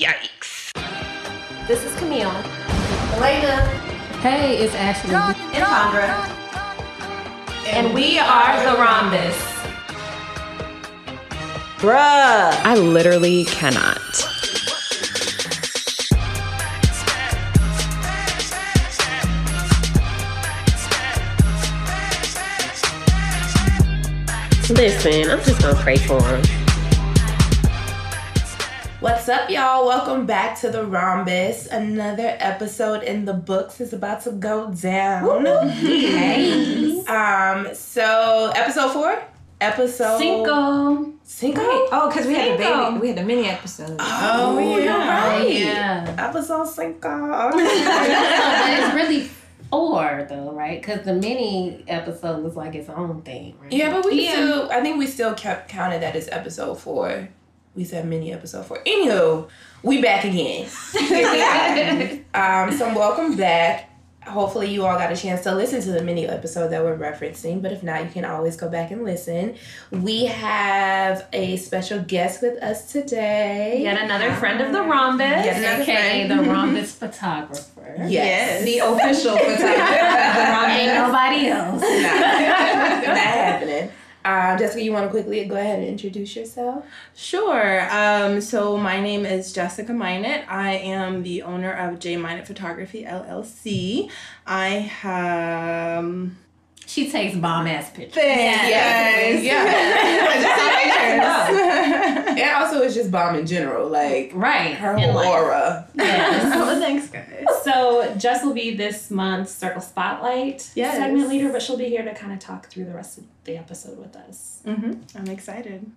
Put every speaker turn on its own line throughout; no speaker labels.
Yikes.
This is Camille.
Elena.
Hey, it's Ashley.
And Chandra.
And we are the Rhombus.
Bruh.
I literally cannot. Listen, I'm just gonna pray for him.
What's up, y'all? Welcome back to the Rhombus. Another episode in the books is about to go down.
Hey.
Um, so episode four? Episode
Cinco.
Cinco?
Oh, because we had the
Cinco.
baby, we had the mini episode.
Oh,
Oh,
you're
yeah.
right.
Yeah.
Episode cinco.
but it's really four though, right? Because the mini episode was like its own thing, right?
yeah, but we
Yeah.
still, I think we still kept counted that as episode four. We said mini episode four. Anywho, we back again. Here we are. Um, so welcome back. Hopefully you all got a chance to listen to the mini episode that we're referencing, but if not, you can always go back and listen. We have a special guest with us today.
Yet another friend of the Rhombus.
Yet
AKA
friend.
the Rhombus photographer.
Yes.
The official photographer.
Ain't nobody else.
Not, not happening. Um, Jessica, you want to quickly go ahead and introduce yourself?
Sure. Um, so my name is Jessica Minot. I am the owner of J Minot Photography LLC. I have
She takes bomb ass pictures.
Thanks.
Yeah. and also, it's just bomb in general. Like,
Right.
her whole
life.
aura.
Yes.
oh, thanks, guys.
So Jess will be this month's Circle Spotlight
Yes.
segment leader, but she'll be here to kind of talk through the rest of the episode with us.
hmm I'm excited.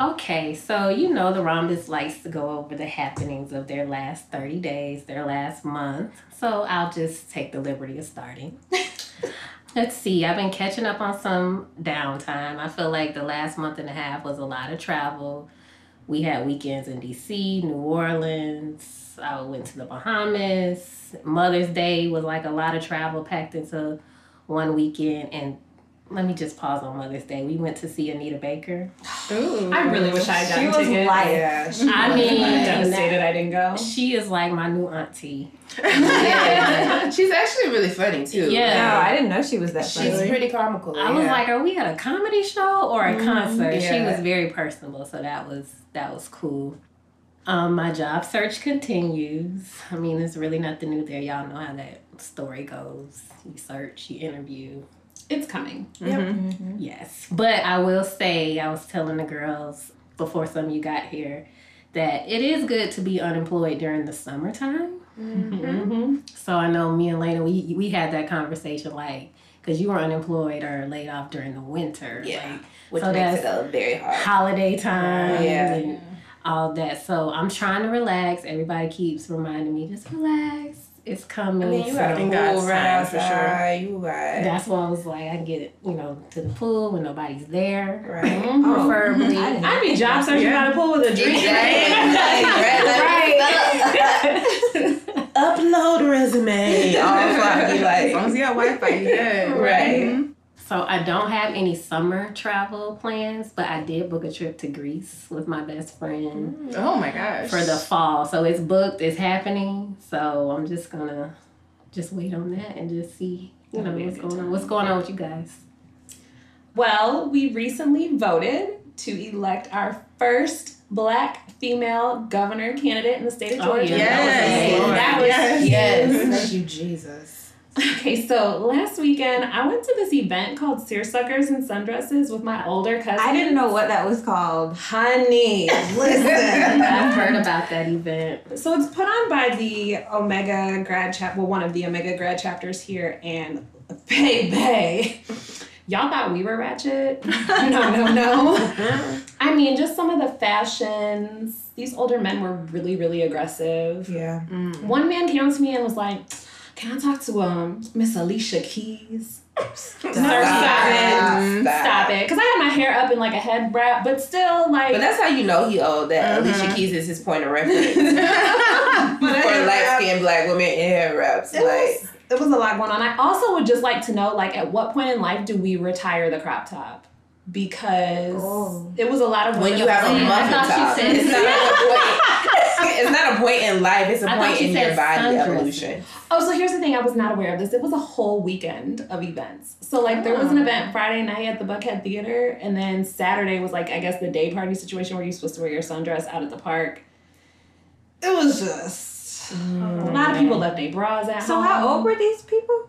Okay, so you know the Rhombus likes to go over the happenings of their last 30 days, their last month. So I'll just take the liberty of starting. Let's see, I've been catching up on some downtime. I feel like the last month and a half was a lot of travel. We had weekends in DC, New Orleans. I went to the Bahamas. Mother's Day was like a lot of travel packed into one weekend. And let me just pause on Mother's Day. We went to see Anita Baker.
Ooh.
I really wish I had
She
gotten
was
tickets.
light.
Yeah.
I mean,
devastated I didn't go.
She is like my new auntie.
Yeah. She's actually really funny, too.
Yeah.
No, I didn't know she was that funny.
She's
funny.
pretty comical.
I was like, are we at a comedy show or a concert? She
Yeah.
was very personable, so that was that was cool. Um, my job search continues. I mean, there's really nothing new there. Y'all know how that story goes. You search, you interview.
It's coming.
Mhm.
Yes. But I will say, I was telling the girls before some of you got here that it is good to be unemployed during the summertime.
Mm-hmm.
So I know me and Lena, we we had that conversation like because you were unemployed or laid off during the winter,
Yeah.
like
Which
so
makes it
that's-
very hard.
holiday time,
Yeah.
and all that. So I'm trying to relax. Everybody keeps reminding me, just relax. It's coming.
I mean, you
So
got a
in
pool right
time, for
outside. You got
that's why I was like, I can get it, you know to the pool when nobody's there,
right.
preferably.
I didn't
I'd be job searching
Yeah.
by the pool with a drink. Right. right.
Upload resume. All foggy
As
like.
long as you got Wi-Fi, you good.
Right.
Mhm.
So I don't have any summer travel plans, but I did book a trip to Greece with my best friend. Mm.
Oh my gosh.
for the fall. So it's booked, it's happening. So I'm just gonna just wait on that and just see, you know,
That'll be a
what's
good
going on. What's going on with you guys?
Well, we recently voted to elect our first black female governor candidate in the state of
Oh,
Georgia.
yeah.
Yes.
That was
Yes.
huge.
Yes. Thank you, Jesus.
Okay, so last weekend I went to this event called Seersuckers and Sundresses with my older cousin.
I didn't know what that was called.
Honey, listen.
I've heard about that event.
so it's put on by the Omega grad chap, well, one of the Omega grad chapters here, and baby, y'all thought we were ratchet? No, no, no. I mean, just some of the fashions. These older men were really, really aggressive.
Yeah.
Mm.
One man came up to me and was like, "Can I talk to um Miss Alicia Keys?" Stop, it. Stop it. Because I had my hair up in like a head wrap, but still, like.
But that's how you know he old that
Mhm.
Alicia Keys is his point of reference for light skinned black women in hair wraps.
It
Like
was, it was a lot going on. I also would just like to know, like, at what point in life do we retire the crop top? Because
Oh.
it was a lot of
when you have a
that was
I
muffin
thought she
top.
said-
It's not at the point. It's point in life. It's a
I
point in your body
sundress.
evolution.
Oh, so here's the thing. I was not aware of this. It was a whole weekend of events. So like there was an
Oh.
event Friday night at the Buckhead Theater, and then Saturday was like I guess the day party situation where you're supposed to wear your sundress out at the park. It was just a lot of people left their bras at
So
home.
how old were these people?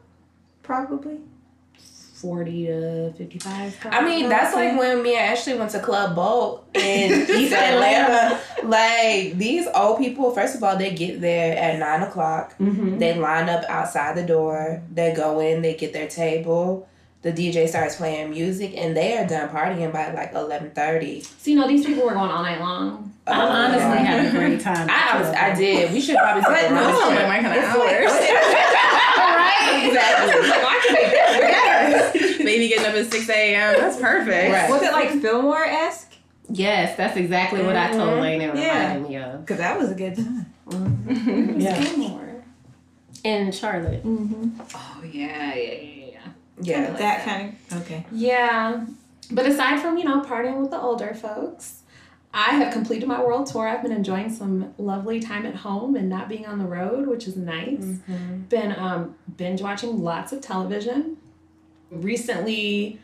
Probably.
Forty to fifty-five.
I mean, that's like when me and Ashley went to Club Bolt in East Atlanta. Like these old people, first of all, they get there at nine o'clock.
hmm
They line up outside the door. They go in. They get their table. The DJ starts playing music, and they are done partying by like eleven thirty.
So you know these people were going all night long.
I honestly had a great time.
I was, I did. We should probably take a
That
road
sounds
trip.
like my kind of
It's like-
hours.
right? Exactly.
yes. Baby getting up at 6 a.m. That's perfect.
Right.
Was it like Fillmore esque?
Yes, that's exactly what I told
Mhm.
Lane it
Yeah.
reminded me of.
Because that was a good time.
Yeah.
More.
In Charlotte.
Mm-hmm.
Oh yeah, yeah, yeah, yeah.
Yeah.
That kind of okay.
Yeah. But aside from, you know, partying with the older folks, I have completed my world tour. I've been enjoying some lovely time at home and not being on the road, which is nice.
Mm-hmm.
Been um, binge watching lots of television. Recently,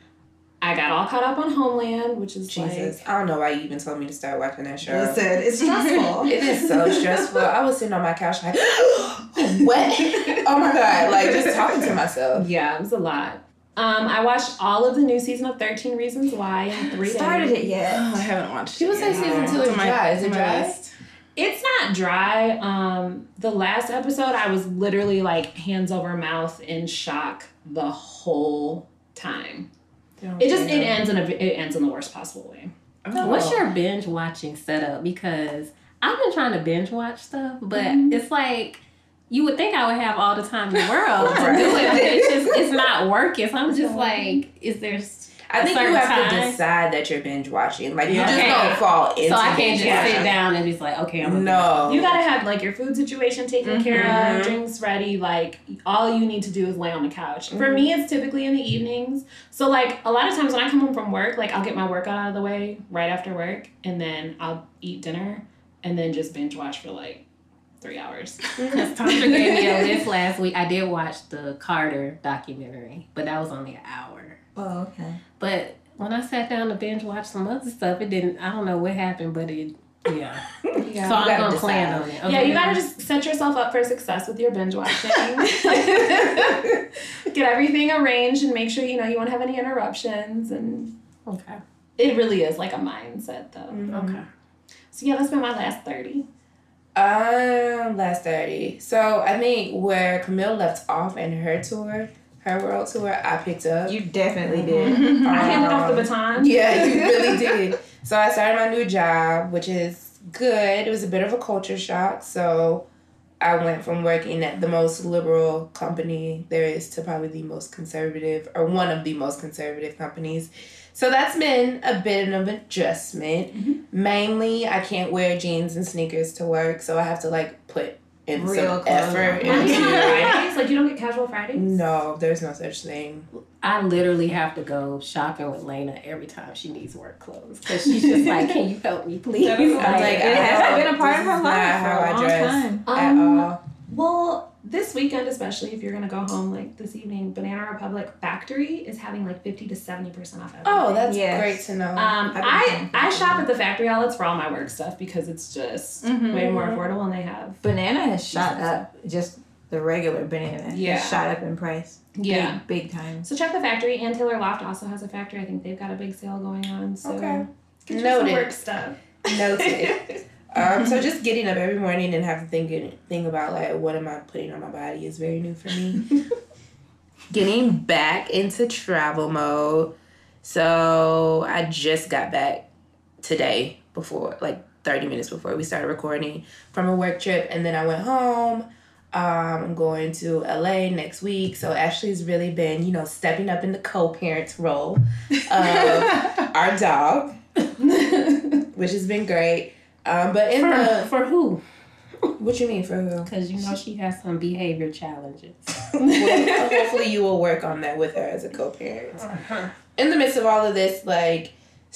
I got all caught up on Homeland, which is
Jesus, I don't know why you even told me to start watching that show.
listen, it's stressful.
It is so stressful. I was sitting on my couch like, what? Oh my god! Like just talking to myself.
yeah, it was a lot. Um, I watched all of the new season of 13 Reasons Why in three
Started
days.
it yet?
Oh, I haven't watched
People
it
say
yet.
season two
It's
is
on my-
dry. Is it dry?
list.
It's not dry. Um, the last episode, I was literally like hands over mouth in shock the whole time. It just it ends in a it ends in the worst possible way.
Oh.
What's your binge watching setup? Because I've been trying to binge watch stuff, but
Mhm.
it's like you would think I would have all the time in the world to do it, but it's just it's not working. So I'm just like, is there?
I think you
certain
have to decide that you're binge watching. Like you
Yeah.
just
Okay.
don't fall into.
So I can't
binge
just
watching.
sit down and just like, okay, I'm gonna
No.
You gotta have like your food situation taken care
Mhm.
of, drinks ready. Like all you need to do is lay on the couch. For
Mhm.
me, it's typically in the evenings. So like a lot of times when I come home from work, like I'll get my workout out of the way right after work, and then I'll eat dinner, and then just binge watch for like three hours.
Because Tasha gave me a list last week. I did watch the Carter documentary, but that was only an hour.
Oh, okay.
But when I sat down to binge watch some other stuff, it didn't. I don't know what happened, but it. Yeah.
Yeah.
so I'm
gotta
gonna plan on it.
Yeah, you gotta just set yourself up for success with your binge watching. Get everything arranged and make sure you know you won't have any interruptions. And
Okay.
it really is like a mindset, though.
Mhm.
Okay.
So yeah, that's been my last thirty.
Um, last thirty. So I think where Camille left off in her tour, her world tour, I picked up.
You definitely did.
I handed off the
Um,
baton.
Yeah, you really did. So I started my new job, which is good. It was a bit of a culture shock. So I went from working at the most liberal company there is to probably the most conservative, or one of the most conservative companies. So that's been a bit of an adjustment.
Mhm.
Mainly, I can't wear jeans and sneakers to work, so I have to like put in
Real
some
clothes
effort
on.
Now you
into.
Fridays? Like you don't get casual Fridays?
No, there's no such thing.
I literally have to go shopping with Lena every time she needs work clothes because she's just like, "Can you help me, please?"
That is
I'm like,
It
I
has
don't-
been a part of her life for
a
a
I
long
dress.
time.
at
Um,
all.
Well, this weekend especially, if you're gonna go home like this evening, Banana Republic Factory is having like fifty to seventy percent off everything.
Oh, that's
Yes.
great to know.
Um,
I've
I
paying for
shop at the factory outlets for all my work stuff because it's just
Mhm.
way more affordable and they have
Banana has shot up. Just the regular banana
Yeah.
has shot up in price.
yeah.
Big, big time.
So check the factory and Taylor Loft also has a factory. I think they've got a big sale going on. So
Okay.
get you some
Noted.
work stuff.
Noted. um, so just getting up every morning and have to think think about like what am I putting on my body is very new for me. getting back into travel mode. So I just got back today before like 30 minutes before we started recording from a work trip and then I went home. Um, I'm going to LA next week. So Ashley's really been, you know, stepping up in the co-parent role of our dog, which has been great. Um, but in
For,
the
for who?
what you mean for who?
Because you know she has some behavior challenges.
Well, hopefully you will work on that with her as a co-parent. In the midst of all of this, like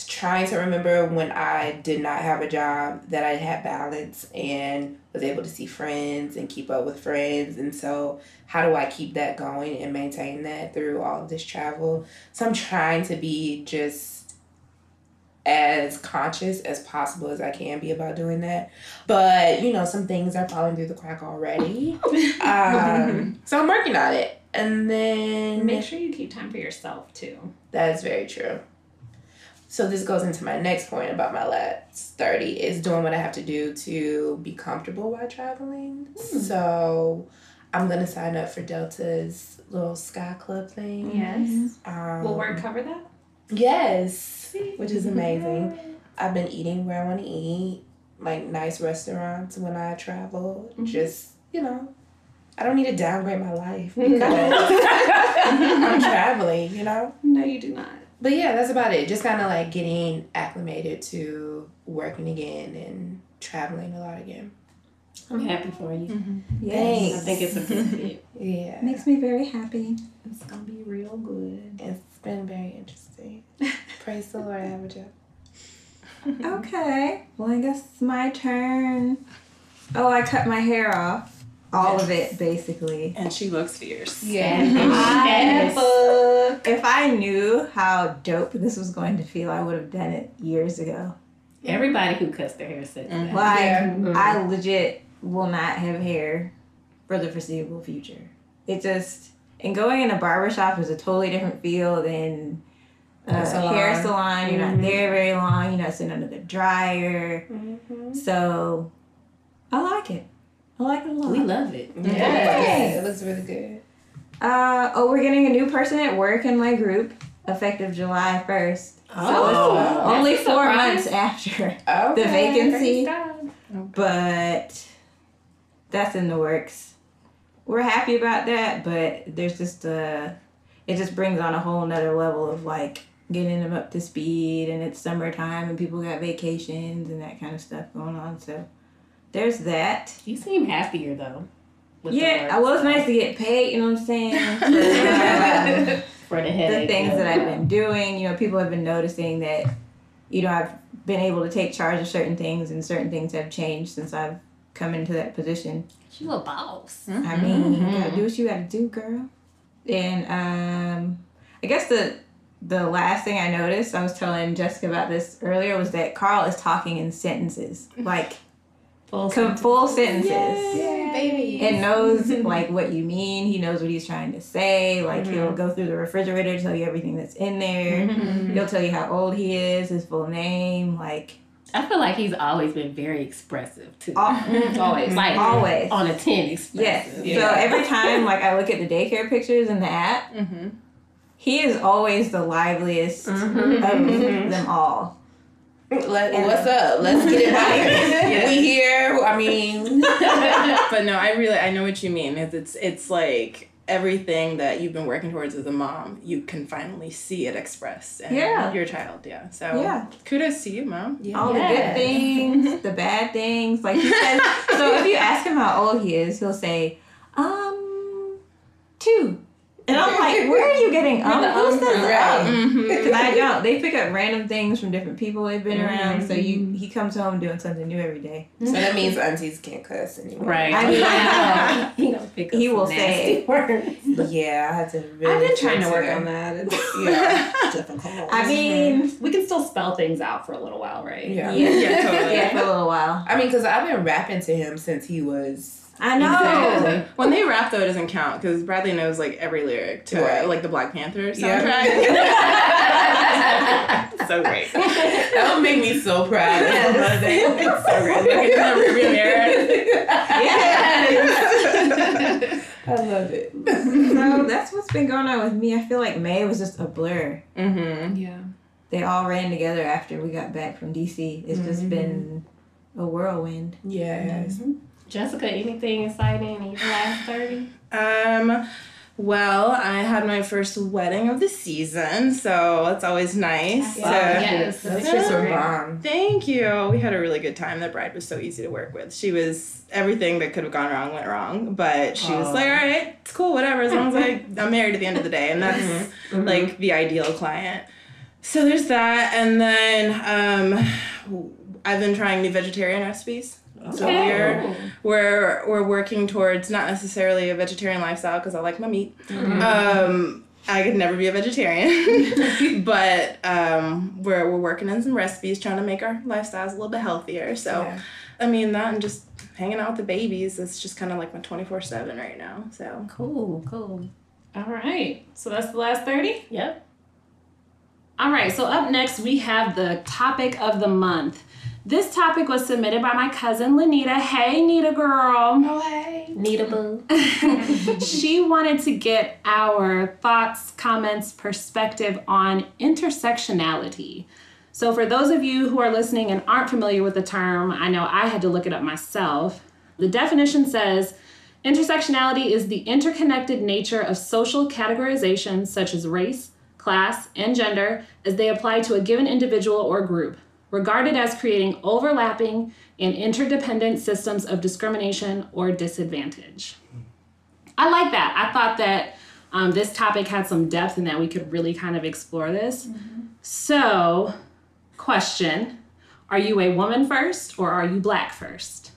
trying to remember when I did not have a job that I had balance and was able to see friends and keep up with friends. And so, how do I keep that going and maintain that through all of this travel? So, I'm trying to be just as conscious as possible as I can be about doing that. But, you know, some things are falling through the crack already. um, so, I'm working on it. And then
Make sure you keep time for yourself too.
that is very true. So this goes into my next point about my last 30 is doing what I have to do to be comfortable while traveling. So I'm gonna sign up for Delta's little Sky Club thing.
Yes.
Um,
Will work cover that?
Yes. Which is amazing. I've been eating where I want to eat, like nice restaurants when I travel. Mm-hmm. Just, you know, I don't need to downgrade my life because I'm traveling, you know?
No, you do not.
But yeah, that's about it. Just kind of like getting acclimated to working again and traveling a lot again.
I'm happy for you. Mm-hmm.
Yes.
I think it's a good fit.
Yeah.
Makes me very happy.
It's gonna be real good.
It's been very interesting. Praise the Lord, I have a job.
Okay. Well, I guess it's my turn. Oh, I cut my hair off. All of it, basically.
And she looks fierce.
Yeah.
I, if I knew how dope this was going to feel, I would have done it years ago.
Everybody who cuts their hair says mm-hmm. that.
Like,
Yeah.
I mm-hmm. legit will not have hair for the foreseeable future. It just, and going in a barber shop is a totally different feel than a uh,
A salon.
hair salon. You're not mm-hmm. there very long. You're not sitting under the dryer. Mm-hmm. So, I like it. I like it a lot.
We love it.
Yes. It looks really good.
Uh, oh, we're getting a new person at work in my group effective July 1st.
Oh, oh
it's only four
surprise.
months after,
Okay.
The vacancy.
Praise God.
but that's in the works. We're happy about that, but there's just a, it just brings on a whole nother level of like getting them up to speed and it's summertime and people got vacations and that kind of stuff going on. So there's that.
You seem happier though.
Yeah,
work.
well, it's nice to get paid, you know what I'm saying? For, um,
for the
the
headache.
things that I've been doing. You know, people have been noticing that, you know, I've been able to take charge of certain things, and certain things have changed since I've come into that position.
You a boss.
I mean, you gotta do what you gotta do, girl. And um, I guess the the last thing I noticed, I was telling Jessica about this earlier, was that Carl is talking in sentences, like
Full
com- full sentences
Yay, baby.
and knows like what you mean. He knows what he's trying to say. Like he'll go through the refrigerator, tell you everything that's in there. He'll tell you how old he is, his full name, like
I feel like he's always been very expressive too.
Always.
like
always.
on a ten
Yes.
expressive.
So every time like I look at the daycare pictures in the app,
Mm-hmm.
He is always the liveliest
Mhm.
of them all.
Let, what's up? Let's get it right. We here. I mean,
but no, I really I know what you mean. It's it's it's like everything that you've been working towards as a mom, you can finally see it expressed in
Yeah.
your child. Yeah. So
Yeah.
kudos to you, mom.
All the good things, the bad things. Like he says so if you ask him how old he is, he'll say, um two. And I'm like, where are you getting um? Who says
Right.
um?
Mm-hmm.
Because I don't. They pick up random things from different people they've been around. So you he comes home doing something new every day.
so that means aunties can't cuss anymore.
Right.
I mean, I
he don't pick up
He will
nasty
say-
words.
Yeah, I had to really.
I've been trying to work on that. It's
Yeah, difficult.
I mean,
we can still spell things out for a little while, right?
yeah.
yeah,
Yeah, totally.
yeah, for a little while.
I mean, because I've been rapping to him since he was.
I know.
Exactly.
When they rap though, it doesn't count because Bradley knows like every lyric to
Right.
like the Black Panther
Yeah.
soundtrack. so great.
That would make me so proud.
It's so great. Looking in the rearview mirror.
I love it.
So that's what's been going on with me. I feel like May was just a blur.
Mm-hmm.
Yeah.
They all ran together after we got back from DC. It's just
Mhm.
been a whirlwind.
Yes.
Jessica, anything exciting in your last thirty?
Um, well, I had my first wedding of the season, so it's always nice.
Oh,
to-
yes. That's
trips were
great.
bomb.
Thank you. We had a really good time. The bride was so easy to work with. She was everything that could have gone wrong went wrong, but she was like, "All right, it's cool, whatever. As long as I I'm married at the end of the day, and that's
Mhm.
like the ideal client." so there's that, and then um, I've been trying new vegetarian recipes. So we're we're we're working towards not necessarily a vegetarian lifestyle because I like my meat. Um, I could never be a vegetarian, but um, we're we're working on some recipes, trying to make our lifestyles a little bit healthier. So,
Yeah.
I mean that and just hanging out with the babies. It's just kind of like my twenty four seven right now. So
Cool, cool.
All right. So that's the last 30?
Yep.
All right, so up next we have the topic of the month. This topic was submitted by my cousin Lanita. Hey, Nita girl.
Oh hey.
Need a boo.
she wanted to get our thoughts, comments, perspective on intersectionality. So, for those of you who are listening and aren't familiar with the term, I know I had to look it up myself. The definition says intersectionality is the interconnected nature of social categorizations such as race, class, and gender as they apply to a given individual or group, regarded as creating overlapping and interdependent systems of discrimination or disadvantage. I like that. I thought that um, this topic had some depth and that we could really kind of explore this. So, question Are you a woman first or are you black first?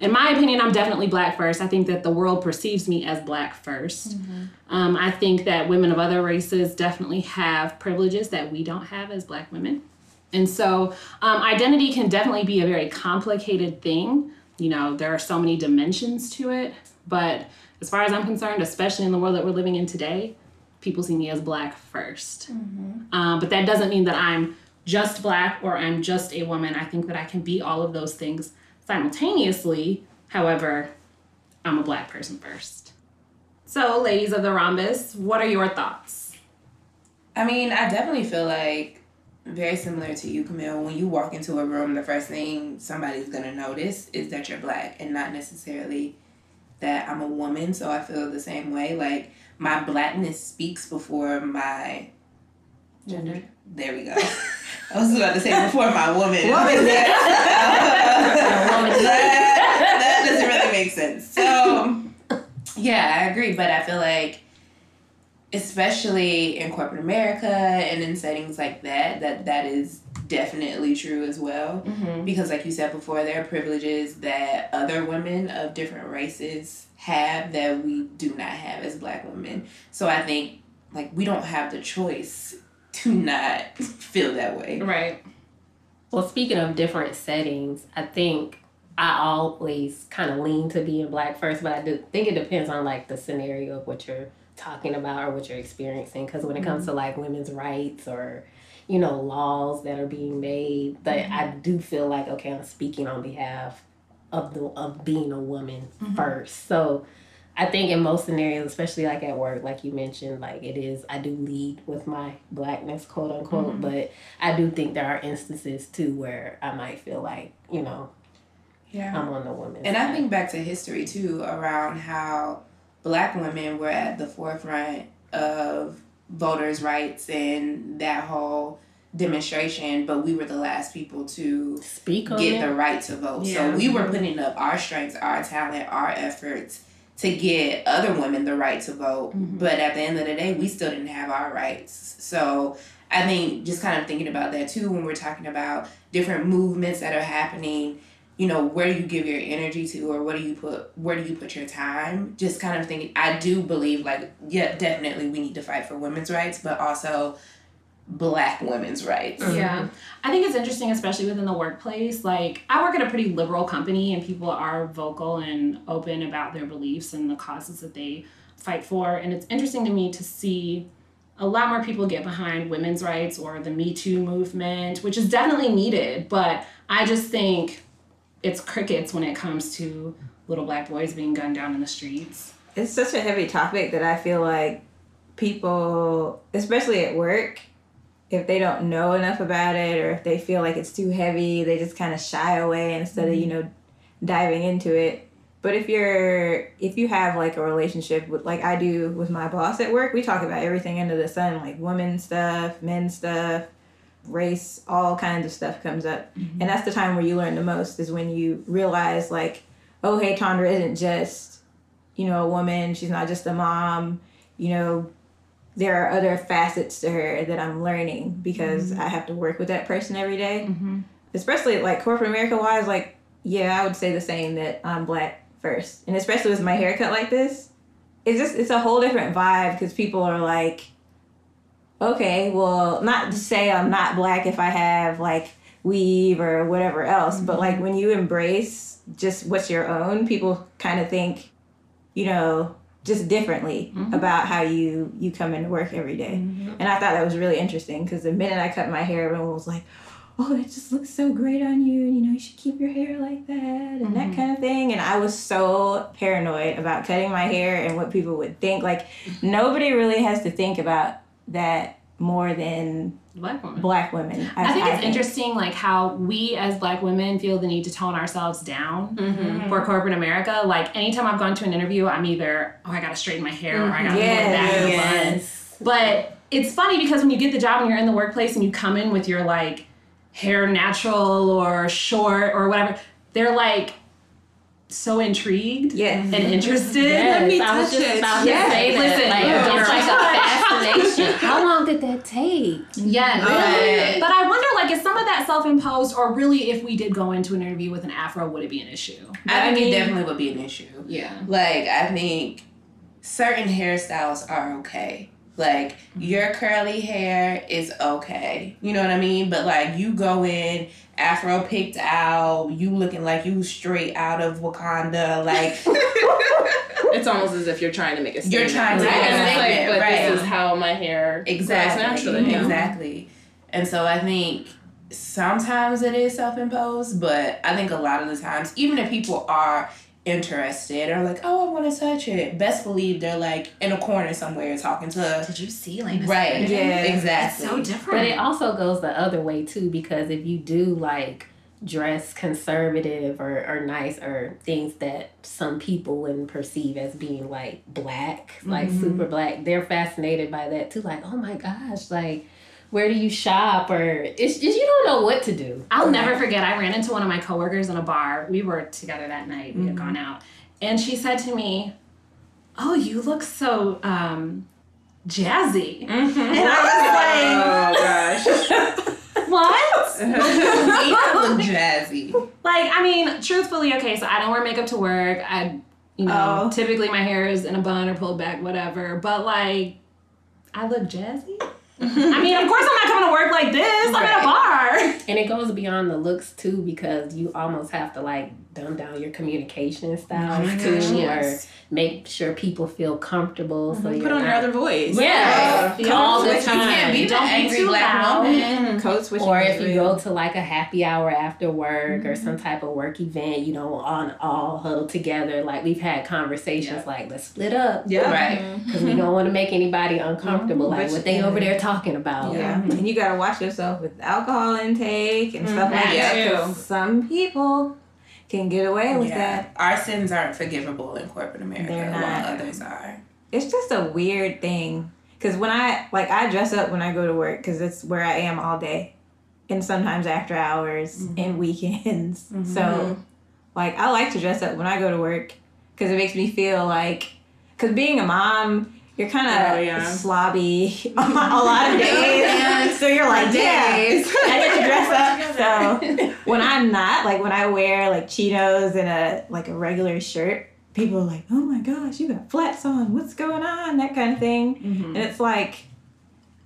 In my opinion, I'm definitely black first. I think that the world perceives me as black 1st Um, I think that women of other races definitely have privileges that we don't have as black women. And so, um, identity can definitely be a very complicated thing. You know, there are so many dimensions to it. But as far as I'm concerned, especially in the world that we're living in today, people see me as black 1st Um, but that doesn't mean that I'm just black or I'm just a woman. I think that I can be all of those things simultaneously. However, I'm a black person first. So, ladies of the rhombus, what are your thoughts?
I mean, I definitely feel like very similar to you, Camille. When you walk into a room, the first thing somebody's gonna notice is that you're black, and not necessarily that I'm a woman. So I feel the same way. Like my blackness speaks before my gender. There we go. I was about to say before my woman.
Woman.
that, that doesn't really make sense. So, yeah, I agree, but I feel like, especially in corporate America and in settings like that, that that is definitely true as well. Mm-hmm. Because, like you said before, there are privileges that other women of different races have that we do not have as black women. So I think, like, we don't have the choice to not feel that way.
Right.
Well, speaking of different settings, I think I always kind of lean to being black first, but I do think it depends on like the scenario of what you're talking about or what you're experiencing. Because when it comes to mm-hmm. like women's rights or you know laws that are being made, that I mm-hmm. do feel like okay, I'm speaking on behalf of the of being a woman mm-hmm. first. So I think in most scenarios, especially like at work, like you mentioned, like it is, I do lead with my blackness, quote unquote. But I do think there are instances too where I might feel like, you know,
Yeah.
I'm on the woman
And I think back to history too, around how black women were at the forefront of voters' rights and that whole demonstration, but we were the last people to
speak
get
it.
the right to vote.
Yeah.
So we were putting up our strengths, our talent, our efforts to get other women the right to vote. Mm-hmm. But at the end of the day, we still didn't have our rights. So I think just kind of thinking about that too when we're talking about different movements that are happening you know where do you give your energy to or what do you put where do you put your time just kind of thinking i do believe like yeah definitely we need to fight for women's rights but also black women's rights mm-hmm.
Yeah. I think it's interesting, especially within the workplace. Like, I work at a pretty liberal company, and people are vocal and open about their beliefs and the causes that they fight for. And it's interesting to me to see a lot more people get behind women's rights or the Me Too movement, which is definitely needed. But I just think it's crickets when it comes to little black boys being gunned down in the streets.
it's such a heavy topic that I feel like people, especially at work, if they don't know enough about it or if they feel like it's too heavy, they just kind of shy away instead of, you mm-hmm. know, diving into it. But if you're if you have like a relationship with like I do with my boss at work, we talk about everything under the sun, like women stuff, men stuff, race, all kinds of stuff comes up. And that's the time where you learn the most is when you realize like, oh hey, Tondra isn't just you know, a woman. She's not just a mom. You know, there are other facets to her that I'm learning because I have to work with that person every day.
Mm-hmm.
Especially like corporate America wise, like yeah, I would say the same that I'm black first, and especially with my haircut like this, it's just it's a whole different vibe because people are like, okay, well, not to say I'm not black if I have like weave or whatever else, but like mm-hmm. when you embrace just what's your own, people kind of think, you know, just differently mm-hmm. about how you you come into work every day. Mm-hmm. And I thought that was really interesting because the minute I cut my hair, everyone was like, "Oh, it just looks so great on you," and you know, you should keep your hair like that and that kind of thing. And I was so paranoid about cutting my hair and what people would think. Like nobody really has to think about that more than
Black woman.
black women.
I think it's interesting, like how we as Black women feel the need to tone ourselves down mm-hmm. for corporate America. Like anytime I've gone to an interview, I'm either oh I gotta straighten my hair or I gotta
Yes.
pull it back in a bun.
Yes.
But it's funny because when you get the job and you're in the workplace and you come in with your like hair natural or short or whatever, they're like so intrigued
Yes.
and mm-hmm. interested.
Yes,
me
I was
touch
just
it.
about
Yes.
to say that.
Listen,
like,
yeah.
it's like a fascination. How long did that take?
Yes.
Right.
But I wonder, like, is some of that self-imposed, or really, if we did go into an interview with an afro, would it be an issue?
I think
mean-
it definitely would be an issue.
Yeah.
Like I think certain hairstyles are okay. Like your curly hair is okay. You know what I mean? But like you go in afro picked out, you looking like you straight out of Wakanda, like
It's almost as if you're trying to make a statement.
You're trying to
Right.
make a
And like,
statement,
but
right.
this is how my hair
exactly
grows naturally.
exactly. And so I think sometimes it is self imposed, but I think a lot of the times, even if people are interested or like, oh, I want to touch it, best believe they're like in a corner somewhere talking to.
Did you see Lena?
Right.
Yeah.
Exactly.
So different.
But it also goes the other way too, because if you do like dress conservative or, or nice or things that some people wouldn't perceive as being like black, like mm-hmm. super black, they're fascinated by that too. Like, oh my gosh, like where do you shop? Or it's just you don't know what to do.
I'll never forget. I ran into one of my coworkers in a bar. We were together that night. We had gone out, and she said to me, "Oh, you look so um, jazzy." And I
Oh gosh.
was like, "What?"
You look jazzy.
Like, I mean, truthfully, okay, so I don't wear makeup to work. I, you know,
Oh.
typically my hair is in a bun or pulled back, whatever. But like, I look jazzy. I mean, of course, I'm not coming to work like this. I'm at a bar.
And it goes beyond the looks too, because you almost have to like dumb down your communication styles oh
my
too,
gosh,
or make sure people feel comfortable. Mm-hmm. So
Put
you're
on your other voice.
Yeah,
Yeah.
all the time.
You can't be the
Don't be
angry
too
black
loud.
woman.
Code switching.
Or if you
real.
go to like a happy hour after work or some mm-hmm. type of work event, you know, on all huddle together. Like we've had conversations like, let's split up.
Yeah.
Right.
Because we don't want to make anybody uncomfortable. Like what they over there talking about.
Yeah, mm-hmm. and you gotta watch yourself with alcohol intake and mm, stuff like
that.
that. 'cause Some people can get away with
Yeah.
that.
Our sins aren't forgivable in corporate America,
They're
while
not.
others are.
It's just a weird thing. Cause when I like I dress up when I go to work because it's where I am all day, and sometimes after hours mm-hmm. and weekends. Mm-hmm. So, like I like to dress up when I go to work because it makes me feel like, cause being a mom. You're kind of
Oh, yeah.
slobby a lot of days, so you're like, yeah, I get to dress up. So when I'm not, like when I wear like chinos and a like a regular shirt, people are like, "Oh my gosh, you got flats on. What's going on?" That kind of thing. And it's like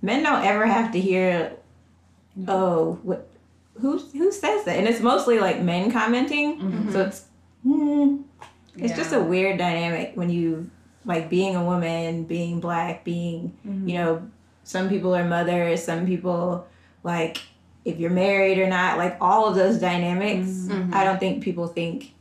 men don't ever have to hear, "Oh, what? Who who says that?" And it's mostly like men commenting. So it's hmm, it's just a weird dynamic when you like being a woman, being black, being you mm-hmm. know, some people are mothers, some people like if you're married or not, like all of those dynamics. Mm-hmm. I don't think people think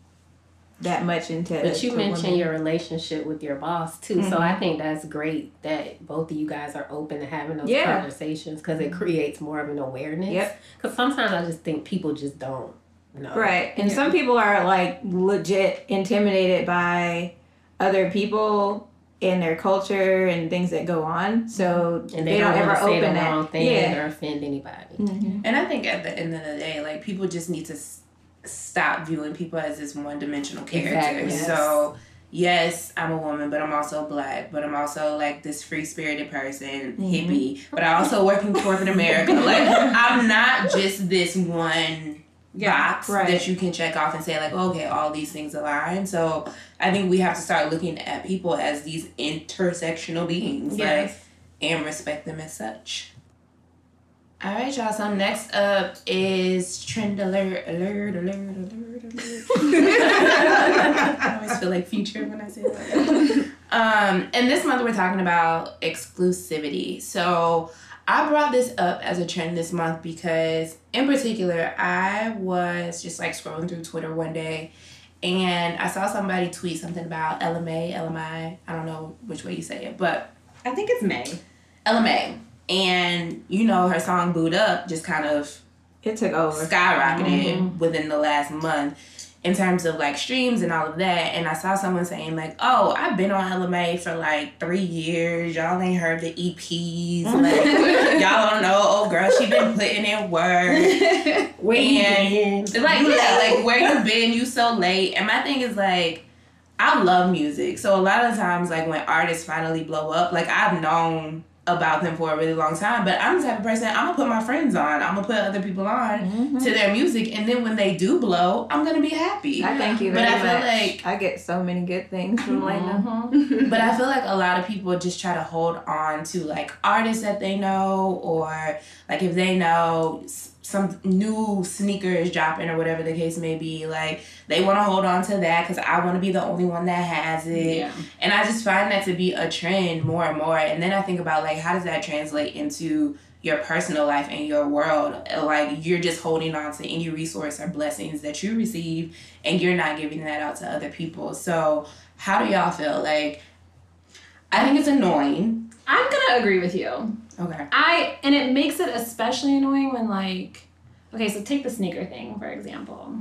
that much into.
But you mentioned
women.
your relationship with your boss too, so I mm-hmm. think that's great that both of you guys are open to having those
Yeah.
conversations because it creates more of an awareness.
Yep.
Because sometimes I just think people just don't know.
Right. And some people are like legit intimidated by other people and their culture and things that go on. So
And
they,
they,
don't,
don't,
ever
ever say
open
the
that.
wrong thing
Yeah.
or offend anybody. Mm-hmm.
And I think at the end of the day, like people just need to s- stop viewing people as this one dimensional character.
Exactly.
So, yes, I'm a woman, but I'm also black, but I'm also like this free spirited person, mm-hmm. hippie, but I also work in corporate America. Like I'm not just this one box
right.
that you can check off and say like, oh, okay, all these things align. So I think we have to start looking at people as these intersectional beings, like, and respect them as such. All right, y'all. So next up is trend alert, alert, alert, alert, alert. I always feel like future when I say that. Um, and this month we're talking about exclusivity. So I brought this up as a trend this month because, in particular, I was just like scrolling through Twitter one day and I saw somebody tweet something about Ella Mai, LMI. I don't know which way you say it, but
I think it's May.
Ella Mai. And you know, her song Boo'd Up just kind of
It took over.
skyrocketed mm-hmm. within the last month in terms of like streams and all of that. And I saw someone saying like, "Oh, I've been on Ella Mai for like three years. Y'all ain't heard the EPs. Like, y'all don't know. Oh, girl, she been putting in work.
Where
and like yeah, like where you been? You so late. And my thing is like, I love music. So a lot of times, like when artists finally blow up, like I've known about them for a really long time. But I'm the type of person I'm gonna put my friends on. I'm gonna put other people on mm-hmm. to their music, and then when they do blow, I'm gonna be happy.
I thank you
But I feel
much.
like-
I get so many good things from Lena.
But I feel like a lot of people just try to hold on to like artists that they know, or like if they know some new sneakers dropping or whatever the case may be, like they want to hold on to that because I want to be the only one that has it.
Yeah.
And I just find that to be a trend more and more. And then I think about like how does that translate into your personal life and your world? Like you're just holding on to any resource or blessings that you receive and you're not giving that out to other people. So how do y'all feel? Like I think it's annoying.
I'm gonna agree with you.
Okay.
I and it makes it especially annoying when like okay, so take the sneaker thing for example.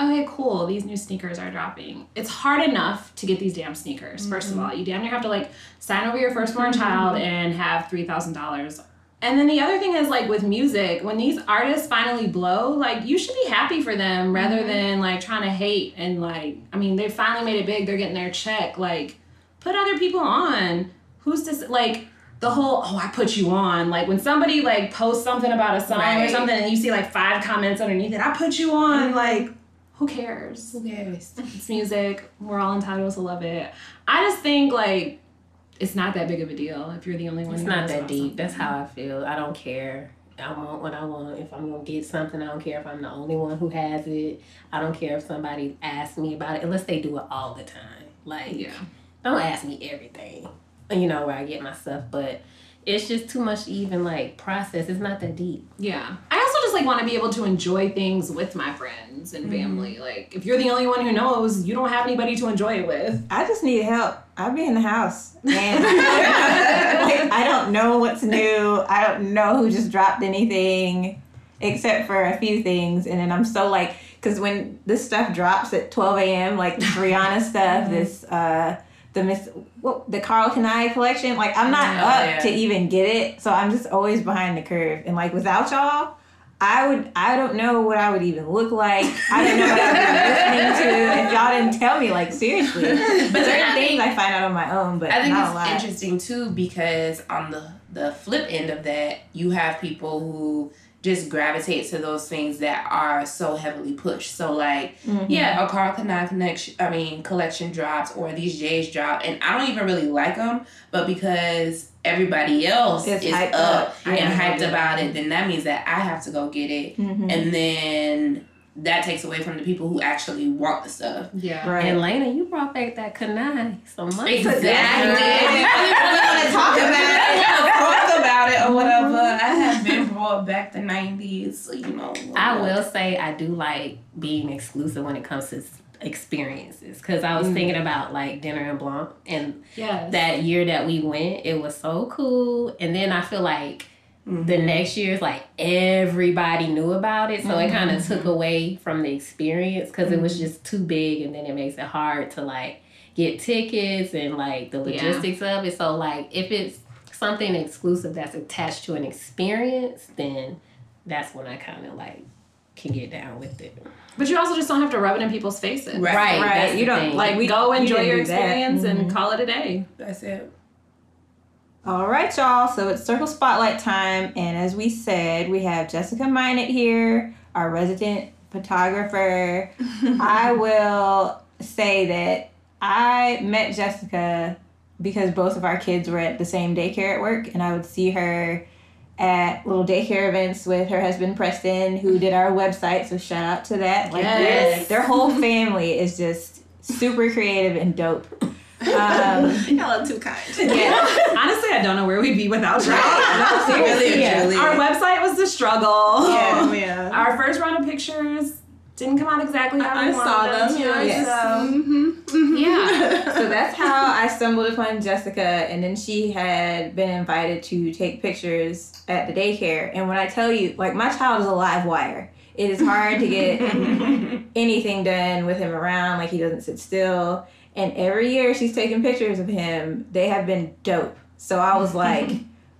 Okay, cool. These new sneakers are dropping. It's hard enough to get these damn sneakers. 1st of mm-hmm. all, you damn near have to like sign over your firstborn mm-hmm. child and have three thousand dollars. And then the other thing is like with music, when these artists finally blow, like you should be happy for them rather mm-hmm. than like trying to hate and like I mean they finally made it big. They're getting their check. Like put other people on. Who's this like? The whole oh I put you on like when somebody like posts something about a song or something and you see like five comments underneath it I put you on mm-hmm. like who cares
Who cares?
it's music we're all entitled to love it I just think like it's not that big of a deal if you're the only one
It's not that deep.
something.
That's how I feel. I don't care. I want what I want. If I'm gonna get something, I don't care if I'm the only one who has it. I don't care if somebody asks me about it, unless they do it all the time. Like,
yeah
don't ask me everything. You know where I get my stuff, but it's just too much to even like process. It's not that deep.
yeah I also just like want to be able to enjoy things with my friends and family like if you're the only one who knows you don't have anybody to enjoy it with
I just need help. I'll be in the house. And like, I don't know what's new. I don't know who just dropped anything except for a few things. And then I'm so like, because when this stuff drops at 12 a.m., like this Rihanna stuff, this, uh, the Miss, what, the Karl Kani collection, like I'm not
Oh,
up
yeah.
to even get it. So I'm just always behind the curve. And like without y'all, I would I don't know what I would even look like. I don't know what I would be listening to if y'all didn't tell me. Like seriously, but certain
I
things I find out on my own. But
I think
not
it's
a lot.
interesting too because on the the flip end of that, you have people who just gravitate to those things that are so heavily pushed. So like,
Mhm.
yeah, a Karl Kani connection, I mean, collection drops or these J's drop, and I don't even really like them, but because everybody else
It's
is
hyped
up,
up.
and hyped about it, then that means that I have to go get it,
Mhm.
and then that takes away from the people who actually want the stuff.
yeah
Right.
And Lena, you brought back that Kani some months
Exactly.
ago.
I
wanna talk about it.
Talk about it or whatever. I have been brought back the nineties, so you know.
I will say I do like being exclusive when it comes to experiences because I was
Mm.
thinking about like Dîner en Blanc and
yes
that year that we went it was so cool and then I feel like
Mm-hmm.
the next year is like everybody knew about it so it kind of took away from the experience because it was just too big and then it makes it hard to like get tickets and like the
Yeah.
logistics of it so like if it's something exclusive that's attached to an experience then that's when I kind of like can get down with it.
But you also just don't have to rub it in people's faces.
Right.
Right.
Right, you don't-
thing.
Like
We-
go enjoy your
do that.
experience and call it a day.
That's it.
All right, y'all. So it's Circle Spotlight time, and as we said, we have Jessica Minot here, our resident photographer. I will say that I met Jessica because both of our kids were at the same daycare at work, and I would see her at little daycare events with her husband Preston, who did our website. So shout out to that. Like
Yes.
their, their whole family is just super creative and dope. Um,
Y'all are too kind.
yeah.
Honestly, I don't know where we'd be without you.
No, seriously.
Yeah.
Our website was the struggle.
Yeah, yeah.
Our first round of pictures didn't come out exactly how
I
we
saw
wanted
them. Yeah.
Yes.
So,
Mm-hmm.
Yeah.
so that's how I stumbled upon Jessica, and then she had been invited to take pictures at the daycare. And when I tell you, like, my child is a live wire. It is hard to get anything done with him around. Like, he doesn't sit still. And every year she's taking pictures of him. They have been dope. So I was like,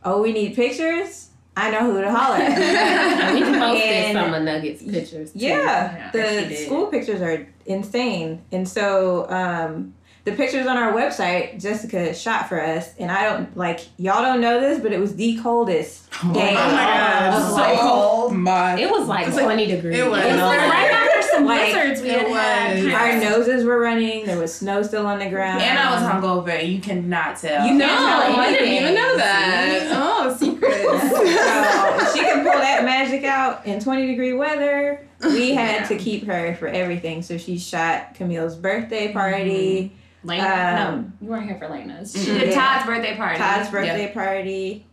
oh, we need pictures? I know who to holler at.
And we posted some of Nuggets pictures. Too.
Yeah,
that she
the school pictures are insane, and so um, the pictures on our website, Jessica shot for us, and I don't like y'all don't know this, but it was the coldest day.
Oh my God.
of,
So
like,
cold. My.
It was like
It's like-
20 degrees.
it was.
It was like right after some
Like,
blizzards we
it
had had.
was.
Our noses were running. There was snow still on the ground.
And I was hungover, you cannot tell.
You
No, I didn't even know that. Oh, secrets.
So she could pull that magic out in 20 degree weather. We had to keep her for everything. So she shot Camille's birthday party,
Lena,
Um,
no, you weren't here for Lena's.
Mm-mm.
She did
Yeah.
Todd's birthday party.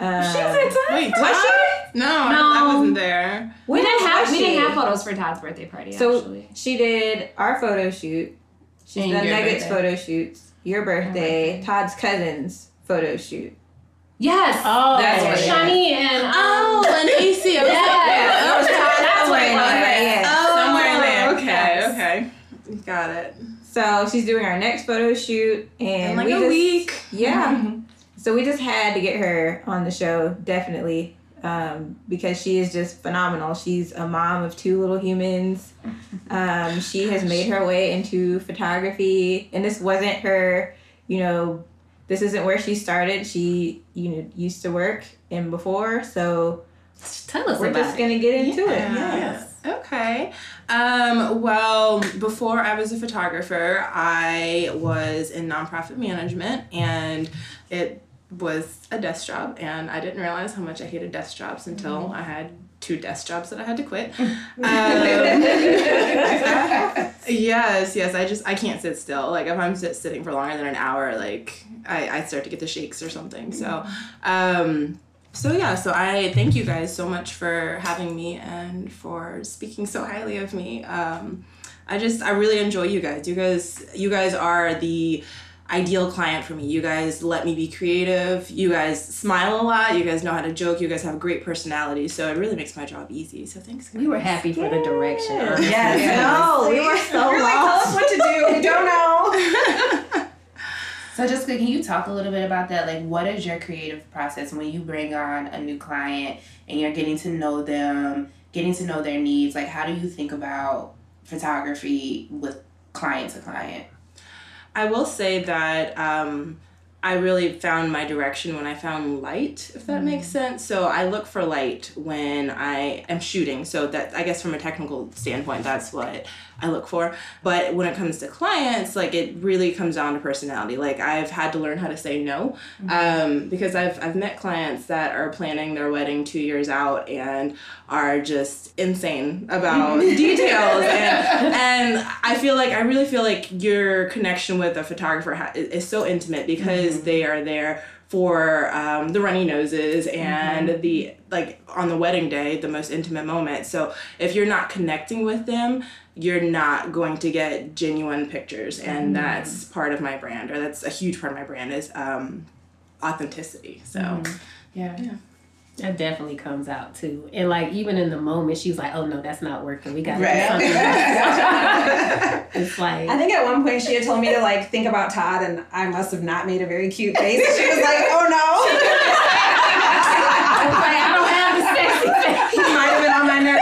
Todd's birthday party. Um,
Wait,
Was
Todd? No, I, I wasn't there.
We didn't have
was
we didn't have photos for Todd's birthday party.
So
actually.
she did our photo shoot. She's
And
done Nuggets
birthday.
photo shoots. Your birthday, Todd's cousin's photo shoot.
yes,
Oh,
That's what it is.
Shani and um,
Oh, an AC. I was
Yeah.
like,
that was Todd
That's what it
somewhere
was.
there.
Oh,
Somewhere in there.
Okay,
Yes.
okay. Got it.
So she's doing our next photo shoot, and
In like
we
a
just,
week.
Yeah. So we just had to get her on the show, definitely, um, because she is just phenomenal. She's a mom of two little humans. Um, she has made her way into photography, and this wasn't her, you know, this isn't where she started. She, you know, used to work in before, so
Tell us
we're
about
just
it.
gonna get into it.
Yes. Okay. Um, well, before I was a photographer, I was in nonprofit management and it was a desk job and I didn't realize how much I hated desk jobs until I had two desk jobs that I had to quit. Um, yes, yes. I just I can't sit still. Like if I'm sit, sitting for longer than an hour, like I, I start to get the shakes or something. So um so yeah, so I thank you guys so much for having me and for speaking so highly of me. Um, I just I really enjoy you guys. You guys you guys are the ideal client for me. You guys let me be creative. You guys smile a lot. You guys know how to joke. You guys have great personality. So it really makes my job easy. So thanks guys.
We were happy for the direction. honestly.
Yes.
No, we were so
You're like, tell us what to do. We don't know.
So Jessica, can you talk a little bit about that? Like what is your creative process when you bring on a new client and you're getting to know them, getting to know their needs? Like how do you think about photography with client to client?
I will say that um, I really found my direction when I found light, if that makes sense. So I look for light when I am shooting. So that I guess from a technical standpoint, that's what I look for. But when it comes to clients, like it really comes down to personality. Like I've had to learn how to say no um, because I've I've met clients that are planning their wedding two years out and are just insane about details. And and I feel like I really feel like your connection with a photographer ha- is, so intimate because they are there for um, the runny noses and the like on the wedding day the most intimate moment. So if you're not connecting with them you're not going to get genuine pictures. And that's part of my brand or that's a huge part of my brand is um, authenticity. So
Yeah.
That definitely comes out too. And like even in the moment, she was like, "Oh no, that's not working. We got to
Right.
do something." else." it's like
I think at one point she had told me to like think about Todd, and I must have not made a very cute face. She was like, "Oh no."
I was like, I don't have the sexy face.
He might have been on my nerves.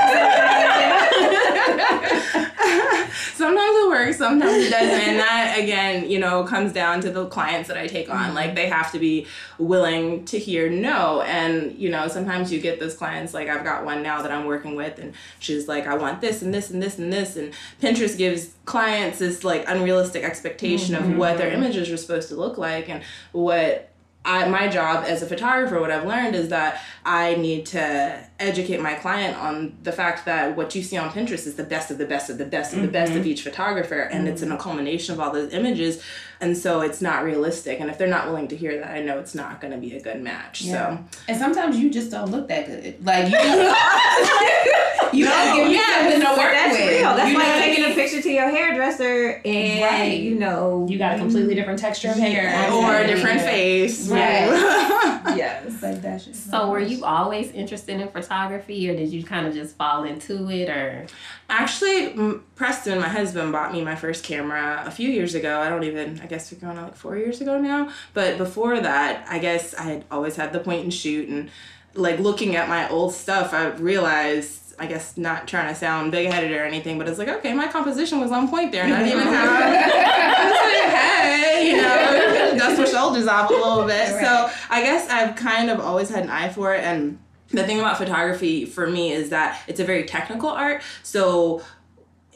Sometimes it doesn't. And that, again, you know, comes down to the clients that I take on. Mm-hmm. Like, they have to be willing to hear no. And, you know, sometimes you get those clients, like, I've got one now that I'm working with, and she's like, I want this and this and this and this. And Pinterest gives clients this, like, unrealistic expectation of mm-hmm. what their images are supposed to look like and what I, my job as a photographer, what I've learned is that I need to educate my client on the fact that what you see on Pinterest is the best of the best of the best of the best of mm-hmm. each photographer, and it's in a culmination of all those images, and so it's not realistic. And if they're not willing to hear that, I know it's not going to be a good match.
Yeah. And sometimes you just don't look that good. Like you, you don't give me
yes,
something to work
That's
with.
real. That's
you
like
know?
taking a picture to your hairdresser and
Right.
you know
You got a completely different texture of hair.
Yeah.
Or a different face.
Right.
Yes.
Like that shit.
So were you always interested in photography or did you kind of just fall into it or
Actually, m- Preston, my husband, bought me my first camera a few years ago. I don't even, I guess we're going on like four years ago now. But before that, I guess I had always had the point and shoot. And like looking at my old stuff, I realized, I guess not trying to sound big headed or anything, but it's like, okay, my composition was on point there. And I didn't even have, I was like, hey, you know, dust my shoulders off a little bit. So I guess I've kind of always had an eye for it. And the thing about photography for me is that it's a very technical art. So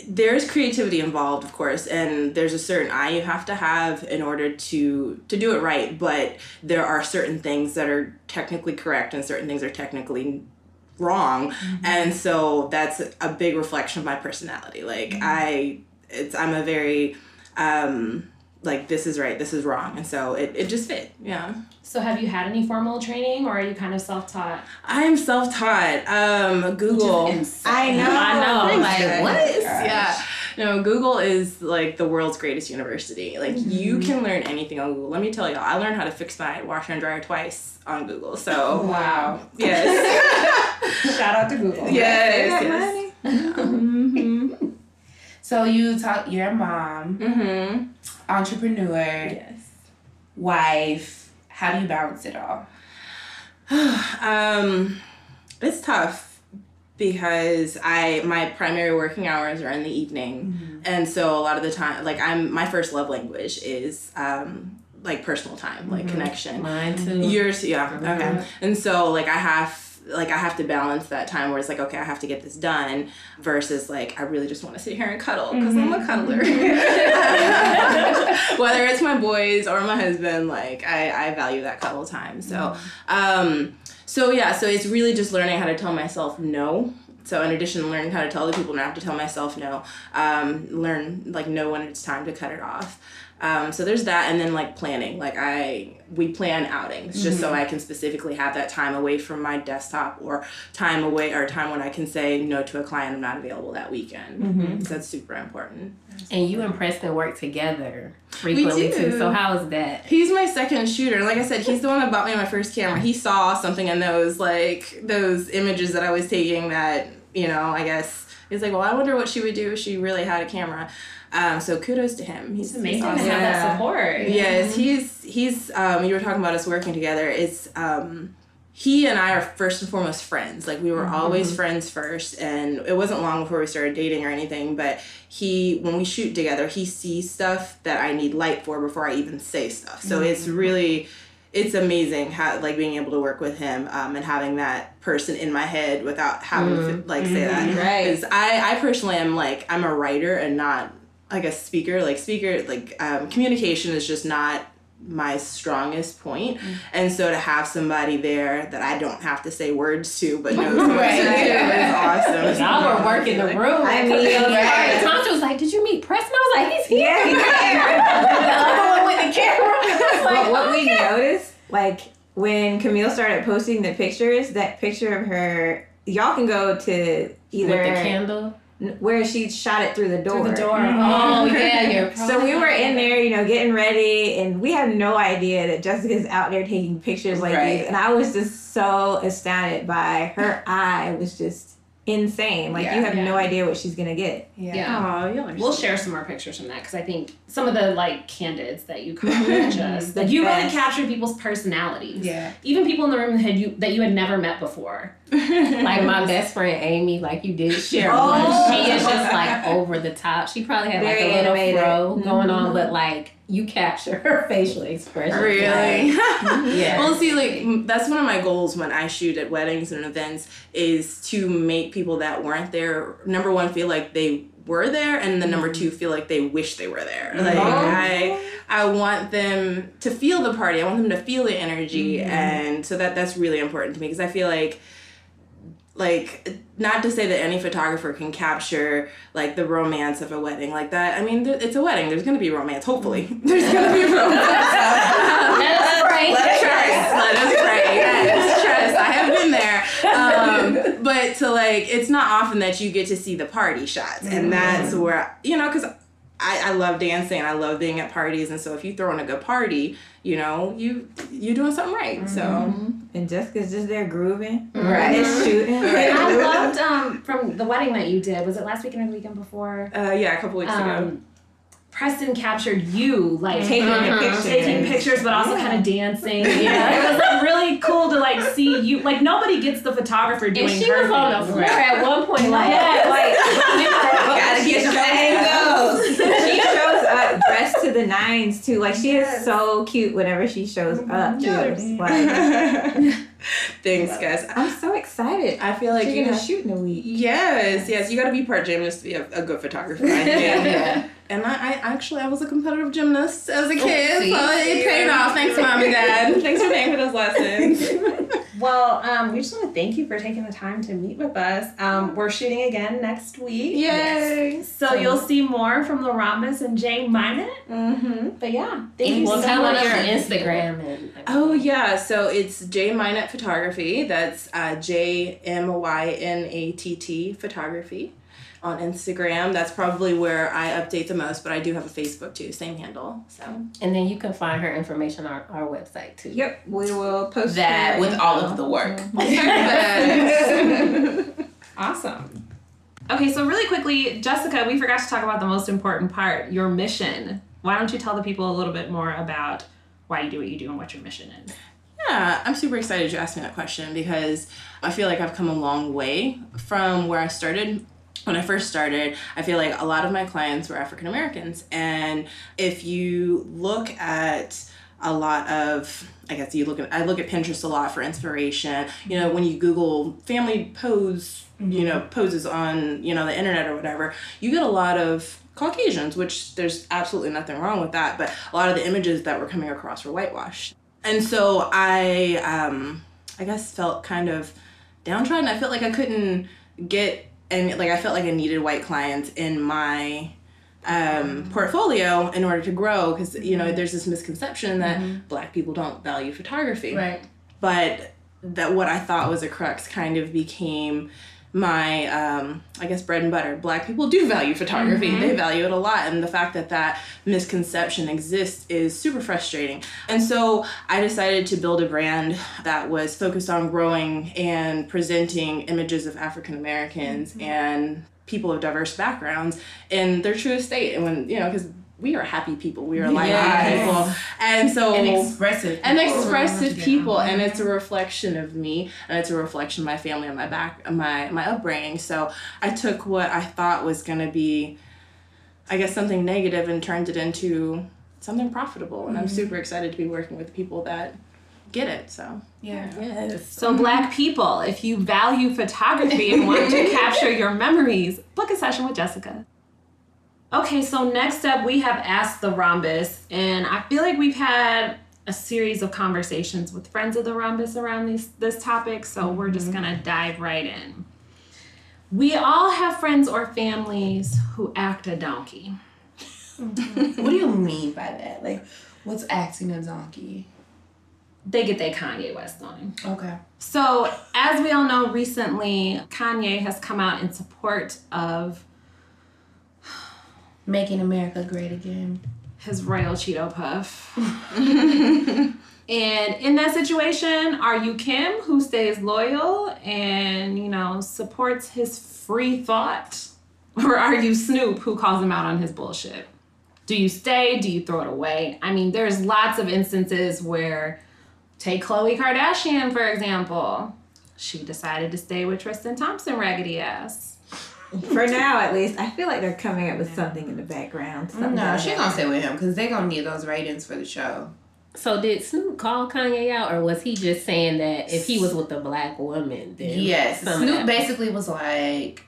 there's creativity involved of course and there's a certain eye you have to have in order to to do it right but there are certain things that are technically correct and certain things are technically wrong and so that's a big reflection of my personality like i it's i'm a very um like this is right this is wrong and so it, it just fit yeah
So have you had any formal training or are you kind of self-taught?
i am self-taught um google
I know.
I know, like,
guys.
what?
Yeah. No, Google is like the world's greatest university. Like you
Mm-hmm.
can learn anything on Google. Let me tell y'all, I learned how to fix my washer and dryer twice on Google. So
Wow.
yes.
Shout out to Google.
yes. Yes. Mm-hmm.
So you talk. You're a mom,
Mm-hmm.
entrepreneur,
Yes.
wife. How do you balance it all?
um, it's tough because I my primary working hours are in the evening, and so a lot of the time, like I'm my first love language is um like personal time, like connection.
mine too?
Yours, yeah, okay. And so like I have like I have to balance that time where it's like okay I have to get this done versus like I really just want to sit here and cuddle because I'm a cuddler. Whether it's my boys or my husband, like I I value that cuddle time. So um so yeah so it's really just learning how to tell myself no. So in addition to learning how to tell other people, now I have to tell myself no. Um, learn like know when it's time to cut it off. Um, so there's that, and then like planning. Like I, we plan outings just so I can specifically have that time away from my desktop or time away or time when I can say no to a client. I'm not available that weekend. So that's super important.
And you and Preston work together frequently
do.
too. So how is that?
He's my second shooter. Like I said, he's the one that bought me my first camera. He saw something in those like those images that I was taking that you know I guess he's like, well, I wonder what she would do if she really had a camera. Um, so kudos to him. He's
It's amazing
awesome.
to have
Yeah.
that support.
Yes, he's he's um you were talking about us working together. It's um he and I are first and foremost friends. Like we were always friends first and it wasn't long before we started dating or anything, but he when we shoot together, he sees stuff that I need light for before I even say stuff. So it's really it's amazing how like being able to work with him um, and having that person in my head without having to like say that.
Right.
'Cause I I personally am like I'm a writer and not like a speaker. Like speaker like um, communication is just not my strongest point. Mm. and so to have somebody there that I don't have to say words to but knows what
Right.
to do is awesome.
Y'all were working the room.
I mean,
Right. Tasha was like, "Did you meet Preston?" I was like, "He's here."
Yeah, he's
the other one with the camera. I was like,
but what we noticed, like when Camille started posting the pictures, that picture of her, y'all can go to either
with the candle.
N- where she shot it through the door.
Through the door. Mm-hmm.
Oh yeah, you're.
So we were in there, you know, getting ready, and we had no idea that Jessica's out there taking pictures like
Right.
these. And I was just so astounded by her eye was just insane. Like
Yeah.
you have no idea what she's gonna get.
Yeah.
Oh, y'all
We'll share some more pictures from that because I think some of the like candids that you could just like you really
best.
captured people's personalities.
Yeah.
Even people in the room that had you that you had never met before.
Like my best friend Amy, like you did share
Oh.
one. She is just like over the top. She probably had like a little
animated.
fro going on,
Mhm.
but mm-hmm. like you capture her facial expression.
Really?
Like, yeah.
Well, see, like that's one of my goals when I shoot at weddings and events is to make people that weren't there, number one, feel like they were there, and the number mm-hmm. two, feel like they wish they were there. Like mm-hmm. I, oh. I want them to feel the party. I want them to feel the energy, and so that that's really important to me because I feel like like not to say that any photographer can capture like the romance of a wedding like that. I mean th- it's a wedding. There's gonna be romance hopefully. There's gonna be romance.
Let us pray.
let us trust. Let us pray. Yes trust. I have been there. Um, but to like it's not often that you get to see the party shots. And that's where you know because I, I love dancing I love being at parties and so if you throw in a good party, you know, you you're doing something right. So
And Jessica's just there grooving.
Right.
And shooting.
I loved um from the wedding that you did. Was it last weekend or the weekend before?
uh, yeah, a couple weeks ago.
Um, Preston captured you like
Taking
uh-huh,
pictures.
taking pictures, but also
Yeah.
kind of dancing. Yeah, it was like really cool to like see you. Like nobody gets the photographer doing.
And she
her
was on the
thing.
floor at one point, like,
Yeah, like
Gotta get some angles. she shows up dressed to the nines too. Like she is so cute whenever she shows mm-hmm. up too.
Yes.
Like
Thanks, guys.
I'm so excited.
I feel like
She's
you
gonna
have,
shoot in a week.
Yes, yes, you got to be part gymnast to be a, a good photographer. I think.
Yeah.
And I, I actually I was a competitive gymnast as a kid,
see?
so it paid off. Thanks, mom and dad. Thanks for paying for those lessons.
Well, um, we just want to thank you for taking the time to meet with us. Um, we're shooting again next week.
Yay!
So you'll see more from the Rhombus and J Mynatt.
Mm-hmm.
But yeah, thank you
Well,
so
tell
much.
us your Instagram and
Oh yeah, so it's J Mynatt Photography. That's uh, J M Y N A T T Photography on Instagram. That's probably where I update the most, but I do have a Facebook too, same handle. So
and then you can find her information on our, our website too.
Yep, we will post
That
her
with all of the work.
Perfect.
Awesome. Okay, so really quickly, Jessica, we forgot to talk about the most important part your mission. Why don't you tell the people a little bit more about why you do what you do and what your mission is?
Yeah, I'm super excited you asked me that question because I feel like I've come a long way from where I started. When I first started, I feel like a lot of my clients were African Americans. And if you look at a lot of I guess you look at I look at Pinterest a lot for inspiration. You know, when you Google family pose, you mm-hmm. know, poses on, you know, the internet or whatever, you get a lot of Caucasians, which there's absolutely nothing wrong with that, but a lot of the images that were coming across were whitewashed. And so I um I guess felt kind of downtrodden. I felt like I couldn't get and like I felt like I needed white clients in my um, portfolio in order to grow because you know there's this misconception that black people don't value photography
Right.
but that what I thought was a crux kind of became my um, I guess bread and butter. Black people do value photography. They value it a lot, and the fact that that misconception exists is super frustrating. And so I decided to build a brand that was focused on growing and presenting images of African Americans and people of diverse backgrounds in their truest state. And when you know, because we are happy people, we are like
Yes.
people, and so
and expressive.
and expressive people. And it's a reflection of me. And it's a reflection of my family and my back my my upbringing. So i took what i thought was going to be i guess something negative and turned it into something profitable. And i'm mm-hmm. super excited to be working with people that get it so.
Yeah.
yes.
So, black people, if you value photography and want to capture your memories, book a session with Jessica. Okay, so next up we have Ask the Rhombus, and I feel like we've had a series of conversations with friends of the Rhombus around these, this topic, so we're just mm-hmm. gonna dive right in. We all have friends or families who act a donkey. Mm-hmm.
What do you mean by that? Like, what's acting a donkey?
They get their Kanye West on.
Okay.
So, as we all know, recently Kanye has come out in support of
Making America great again.
his royal Cheeto puff. and in that situation, are you Kim who stays loyal and, you know, supports his free thought? Or are you Snoop who calls him out on his bullshit? Do you stay? Do you throw it away? I mean, there's lots of instances where, take Khloe Kardashian, for example. She decided to stay with Tristan Thompson, raggedy ass.
For now, at least, I feel like they're coming up with something in the background. Something
No, she
that-
gonna stay with him because they're gonna need those ratings for the show.
So did Snoop call Kanye out, or was he just saying that if he was with a black woman, then
Yes, Snoop basically was like,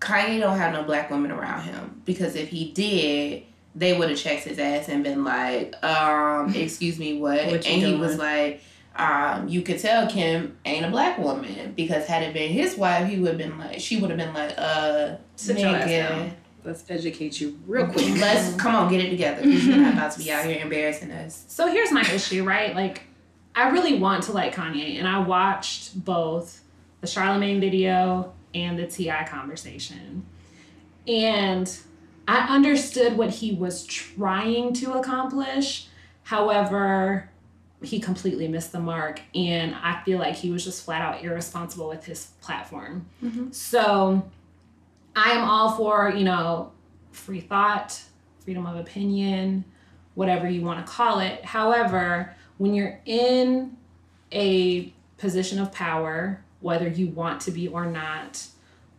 Kanye don't have no black women around him because if he did, they would have checked his ass and been like, um, excuse me, what?
What
and
you
he was like, um, you could tell Kim ain't a black woman because had it been his wife, he would have been like, she would have been like, uh,
Sit
nigga.
Let's educate you real quick.
let's come on, get it together you're not about to be out here embarrassing us.
So here's my issue, right? Like, I really want to like Kanye, and I watched both the Charlamagne video and the T.I. conversation, and I understood what he was trying to accomplish. However, he completely missed the mark, and I feel like he was just flat out irresponsible with his platform. Mm-hmm. So, I am all for you know free thought, freedom of opinion, whatever you want to call it. However, when you're in a position of power, whether you want to be or not,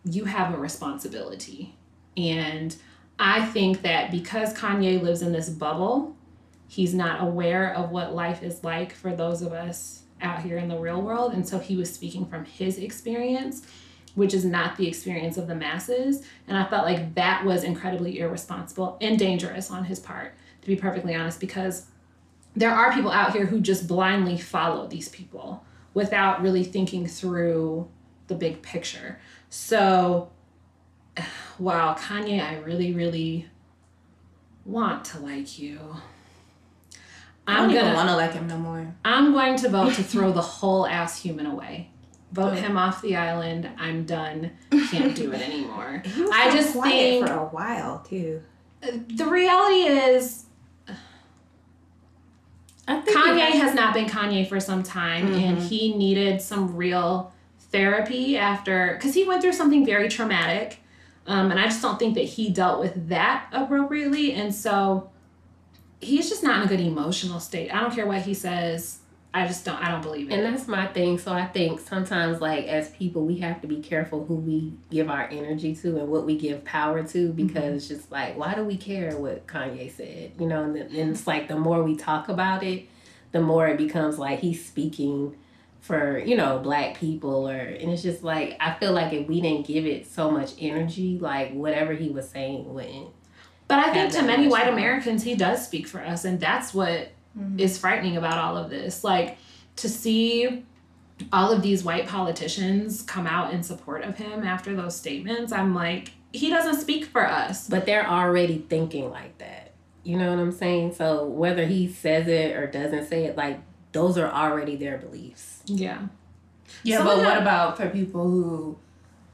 you have a responsibility. And I think that because Kanye lives in this bubble, he's not aware of what life is like for those of us out here in the real world. And so he was speaking from his experience, which is not the experience of the masses. And I felt like that was incredibly irresponsible and dangerous on his part, to be perfectly honest, because there are people out here who just blindly follow these people without really thinking through the big picture. So, wow, Kanye, I really, really want to like you.
I
I'm
don't
gonna
want to like him no more.
I'm going to vote to throw the whole ass human away. Vote him off the island. I'm done. Can't do it anymore.
He was
I just
quiet
think-
for a while too.
The reality is Kanye has not been Kanye for some time, and he needed some real therapy after because he went through something very traumatic, um, and I just don't think that he dealt with that appropriately, and so he's just not in a good emotional state. I don't care what he says. I just don't. I don't believe it.
And that's my thing. So I think sometimes, like as people, we have to be careful who we give our energy to and what we give power to, mm-hmm. because it's just like, why do we care what Kanye said? You know, and, then- and it's like the more we talk about it, the more it becomes like he's speaking for you know black people, or and it's just like I feel like if we didn't give it so much energy, like whatever he was saying wouldn't.
But I think to many white
power.
Americans, he does speak for us, and that's what mm-hmm. is frightening about all of this. Like to see all of these white politicians come out in support of him after those statements, I'm like, he doesn't speak for us.
But they're already thinking like that. You know what I'm saying? So whether he says it or doesn't say it, like those are already their beliefs.
Yeah.
Yeah,
Some
but
of
what about for people who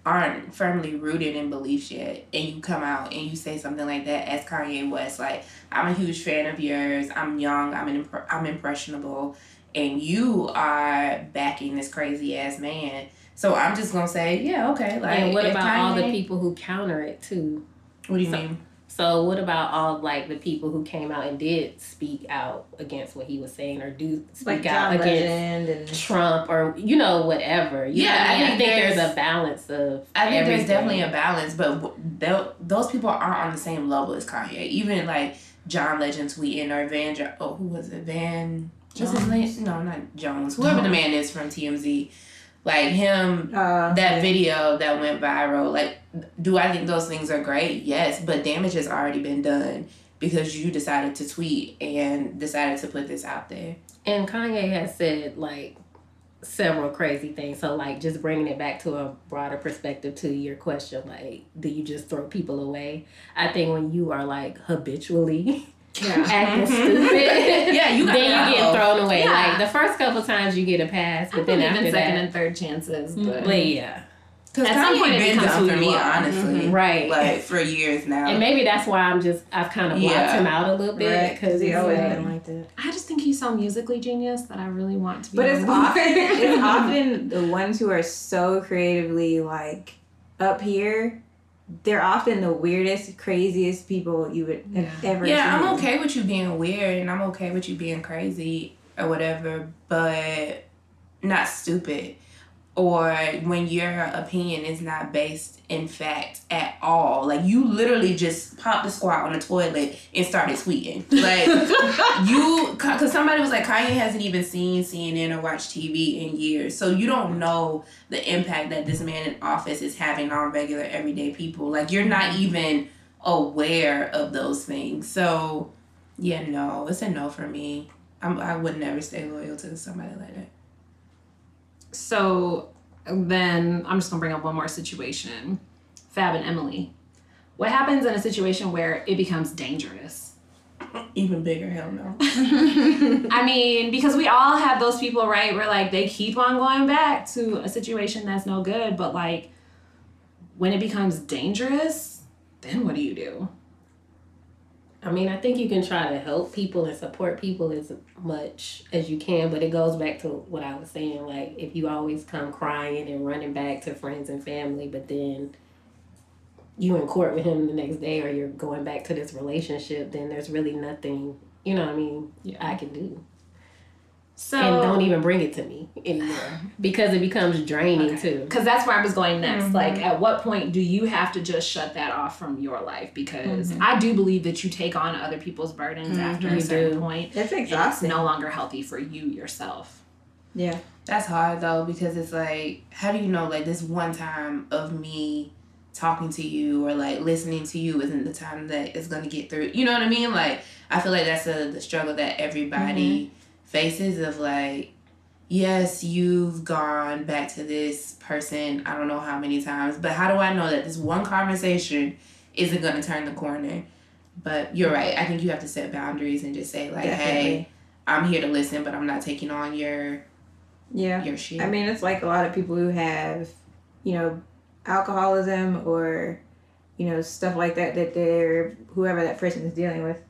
aren't firmly rooted in beliefs yet, and you come out and you say something like that as Kanye West, like I'm a huge fan of yours. I'm young. I'm an impre- I'm impressionable, and you are backing this crazy ass man. So I'm just gonna say, yeah, okay. Like,
and what about all the people who counter it too?
What do you
So-
mean?
So what about all like the people who came out and did speak out against what he was saying or do speak
Like
out
John
against
and
Trump or you know whatever? You
Yeah,
know
I
I, mean? I
think
think there's,
there's-
a balance of.
I think
everything.
there's definitely a balance, but w- those people aren't on the same level as Kanye. Even like John Legend tweeting or Van, jo- oh, who was it? Van, what's his name? No, not Jones. Whoever the man is from TMZ, like him.
uh,
That video that went viral, like, do I think those things are great? Yes, but damage has already been done because you decided to tweet and decided to put this out there.
And Kanye has said like several crazy things. So like just bringing it back to a broader perspective to your question, like do you just throw people away? I think when you are like habitually
Yeah.
acting
Mhm.
stupid,
Yeah, you
then
gotta
you
go.
get thrown away.
Yeah.
Like the first couple times you get a pass,
I
but then
believe
after
in second
that,
and third chances, but
but yeah.
Because
At some
Kanye
point it
been
becomes
done for
you
me,
are.
honestly.
Right.
Like for years now.
And maybe that's why I'm just I've kind of blocked
Yeah.
him out a little bit because
because he always
like,
been like that.
I just think he's so musically genius that I really want to be.
But it's often it's often the ones who are so creatively like up here. They're often the weirdest, craziest people you would have
Yeah.
ever.
yeah,
seen.
I'm okay with you being weird and I'm okay with you being crazy or whatever, but not stupid. Or when your opinion is not based in fact at all. Like you literally just popped the squat on the toilet and started tweeting. Like you, because somebody was like, Kanye hasn't even seen CNN or watched TV in years. So you don't know the impact that this man in office is having on regular everyday people. Like you're not even aware of those things. So yeah, no, it's a no for me. I'm, I would never stay loyal to somebody like that.
So then I'm just gonna bring up one more situation. Fab and Emily. What happens in a situation where it becomes dangerous?
Even bigger, hell no.
I mean, because we all have those people, right? Where like they keep on going back to a situation that's no good, but like when it becomes dangerous, then what do you do?
I mean, I think you can try to help people and support people as much as you can, but it goes back to what I was saying. Like, if you always come crying and running back to friends and family, but then you in court with him the next day or you're going back to this relationship, then there's really nothing, you know what I mean, I can do.
So
and don't even bring it to me anymore because it becomes draining too.
because that's where I was going next. Mm-hmm. Like, at what point do you have to just shut that off from your life? Because mm-hmm. I do believe that you take on other people's burdens mm-hmm. after a certain
do.
point.
It's
and It's
exhausting.
no longer healthy for you yourself.
Yeah.
That's hard though because it's like, how do you know like this one time of me talking to you or like listening to you isn't the time that it's gonna get through? You know what I mean? Like I feel like that's a, the struggle that everybody faces of like, yes, you've gone back to this person I don't know how many times, but how do I know that this one conversation isn't gonna turn the corner? But you're right. I think you have to set boundaries and just say like, hey, I'm here to listen, but I'm not taking on your
Yeah.
your shit.
I mean, it's like a lot of people who have, you know, alcoholism or, you know, stuff like that, that they're, whoever that person is dealing with.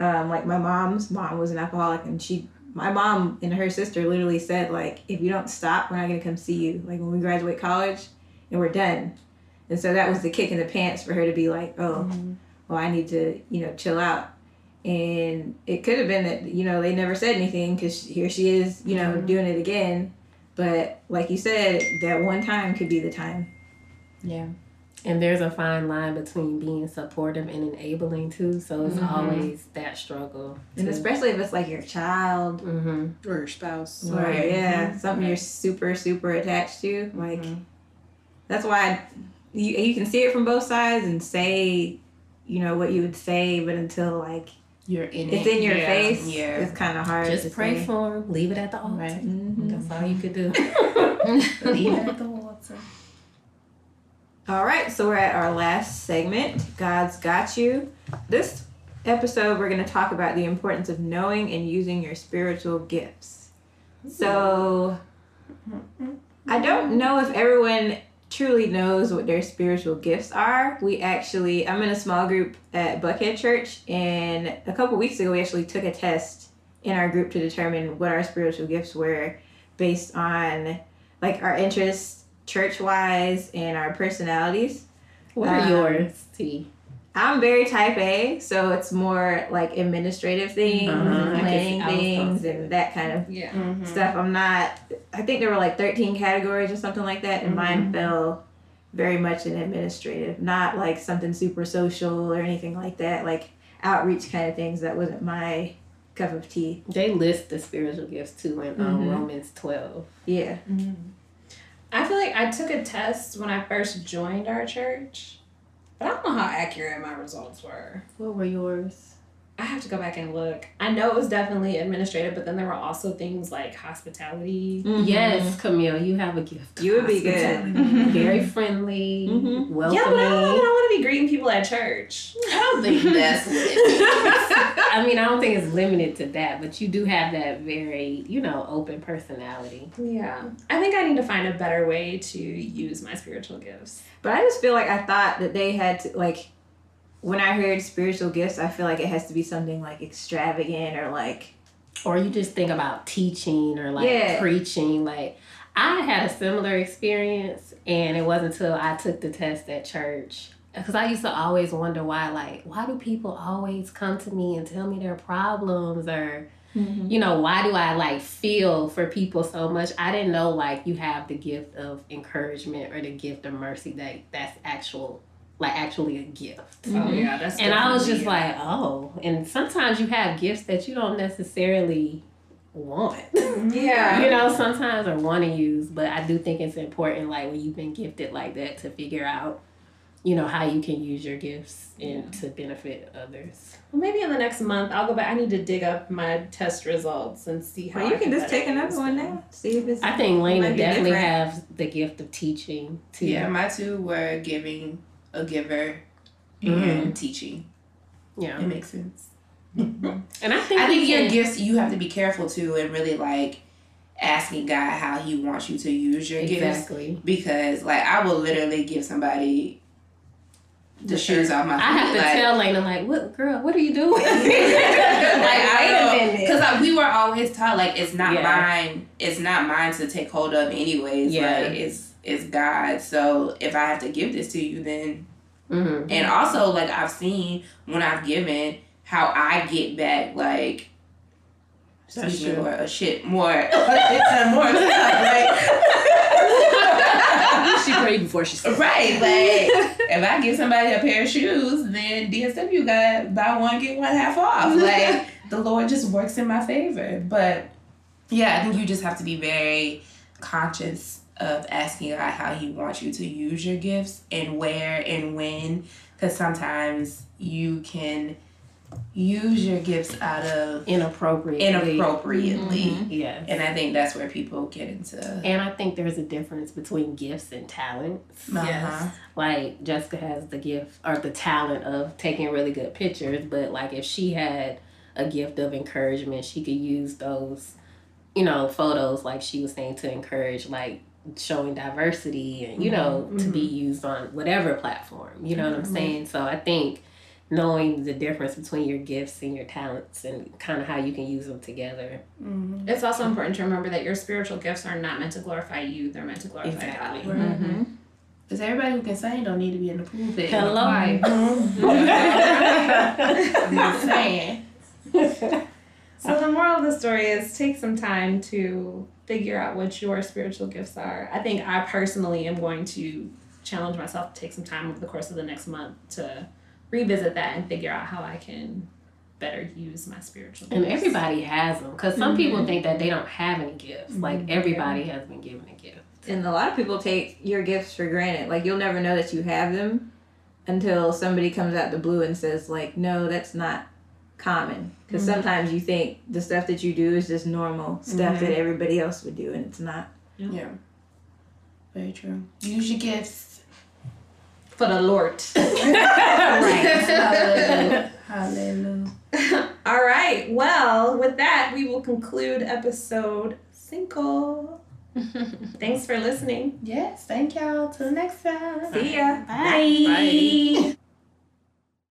Um, like my mom's mom was an alcoholic and she, my mom and her sister literally said, like, if you don't stop, we're not going to come see you. Like when we graduate college and we're done. And so that was the kick in the pants for her to be like, oh, mm-hmm. well, I need to, you know, chill out. And it could have been that, you know, they never said anything because here she is, you know, mm-hmm. doing it again. But like you said, that one time could be the time.
yeah.
And there's a fine line between being supportive and enabling too. So it's always that struggle.
And especially if it's like your child
hmm
Or your spouse.
or,
Right.
yeah, something you're super, super attached to. Like,
Mhm.
that's why you, you can see it from both sides and say, you know, what you would say, but until like
You're in
it's
it.
in your
Yeah.
face,
Yeah.
it's kind of hard to
Just pray
say.
for him. Leave it at the altar.
Right.
Mhm.
That's all you could do. Leave it at the altar.
All right, so we're at our last segment. God's got you. This episode, we're going to talk about the importance of knowing and using your spiritual gifts. So, I don't know if everyone truly knows what their spiritual gifts are. We actually, I'm in a small group at Buckhead Church, and a couple weeks ago, we actually took a test in our group to determine what our spiritual gifts were based on like our interests church wise and our personalities.
What are
Um,
yours, T?
I'm very type A, so it's more like administrative things
Uh-huh,
and planning
see- I was
things and that kind of
Yeah.
Mm-hmm.
stuff. I'm not, I think there were like 13 categories or something like that, and mine fell very much in administrative, not like something super social or anything like that, like outreach kind of things. That wasn't my cup of tea.
They list the spiritual gifts too in um. Romans 12.
Yeah.
I feel like I took a test when I first joined our church, but I don't know how accurate my results were.
What were yours?
I have to go back and look. I know it was definitely administrative, but then there were also things like hospitality.
Mhm.
Yes, Camille, you have a gift.
You would be good.
Very friendly,
Mhm.
welcoming.
Yeah, but I don't, I don't want to be greeting people at church.
I don't think that's what it means.
I
I mean, I don't think it's limited to that, but you do have that very, you know, open personality.
Yeah. I think I need to find a better way to use my spiritual gifts.
But I just feel like I thought that they had to like when I heard spiritual gifts, I feel like it has to be something like extravagant or like
Or you just think about teaching or like
Yeah.
preaching. Like, I had a similar experience, and it wasn't until I took the test at church. Because I used to always wonder why, like, why do people always come to me and tell me their problems or mm-hmm. you know, why do I like feel for people so much? I didn't know like you have the gift of encouragement or the gift of mercy that that's actual like actually a gift.
Oh mm-hmm. yeah, that's
And I was just
definitely-
like, oh, and sometimes you have gifts that you don't necessarily want. Mm-hmm.
Yeah.
you know, sometimes or want to use, but I do think it's important like when you've been gifted like that to figure out you know how you can use your gifts and to benefit others.
Well, maybe in the next month I'll go back. I need to dig up my test results and see how.
Well,
I
you can just take another one now. See if it's
I think Lena definitely
different.
has the gift of teaching too.
Yeah, my two were giving, a giver,
Mhm.
and teaching.
Yeah.
It makes sense.
And I think
I think your gifts you have to be careful too and really like asking God how He wants you to use your gifts
exactly.
because like I will literally give somebody the shoes off my feet.
I have to
like,
tell Lena like, "What girl? What are you doing?" like,
like
wait a
I because like, we were always taught like it's not
Yeah.
mine. It's not mine to take hold of anyways.
Yeah.
Like it's it's God. So if I have to give this to you, then
Mhm.
and also like I've seen when I've given how I get back like. Excuse me,
true.
more a shit more, it's more stuff. Like,
she prayed before she said.
Right, like if I give somebody a pair of shoes, then DSW got buy one get one half off. Like the Lord just works in my favor. But yeah, I think you just have to be very conscious of asking God how He wants you to use your gifts and where and when, because sometimes you can use your gifts out of
Inappropriately.
inappropriately,
Yes.
and I think that's where people get into.
And I think there's a difference between gifts and talents.
Uh-huh.
Like Jessica has the gift or the talent of taking really good pictures, but like if she had a gift of encouragement, she could use those, you know, photos like she was saying to encourage like showing diversity and you know to be used on whatever platform. You know what I'm saying? So I think knowing the difference between your gifts and your talents and kind of how you can use them together.
Mm-hmm.
It's also important to remember that your spiritual gifts are not meant to glorify you; they're meant to glorify
Exactly.
God.
Mm-hmm.
Because everybody who can sing don't need to be in the pulpit.
Hello.
Right. I'm just saying.
So the moral of the story is take some time to figure out what your spiritual gifts are. I think I personally am going to challenge myself to take some time over the course of the next month to revisit that and figure out how I can better use my spiritual gifts.
And everybody has them because some people mm-hmm. think that they don't have any gifts. Mm-hmm. Like everybody has been given a gift.
And a lot of people take your gifts for granted. Like you'll never know that you have them until somebody comes out the blue and says like, "No, that's not common." Because mm-hmm. sometimes you think the stuff that you do is just normal stuff that mm-hmm. everybody else would do, and it's not.
Yeah. Very true. Use your gifts.
for the Lord.
Hallelujah. Hallelujah.
All right. Well, with that, we will conclude episode cinco. Thanks for listening.
Yes, thank y'all. Till next time.
See ya.
Bye.
Bye.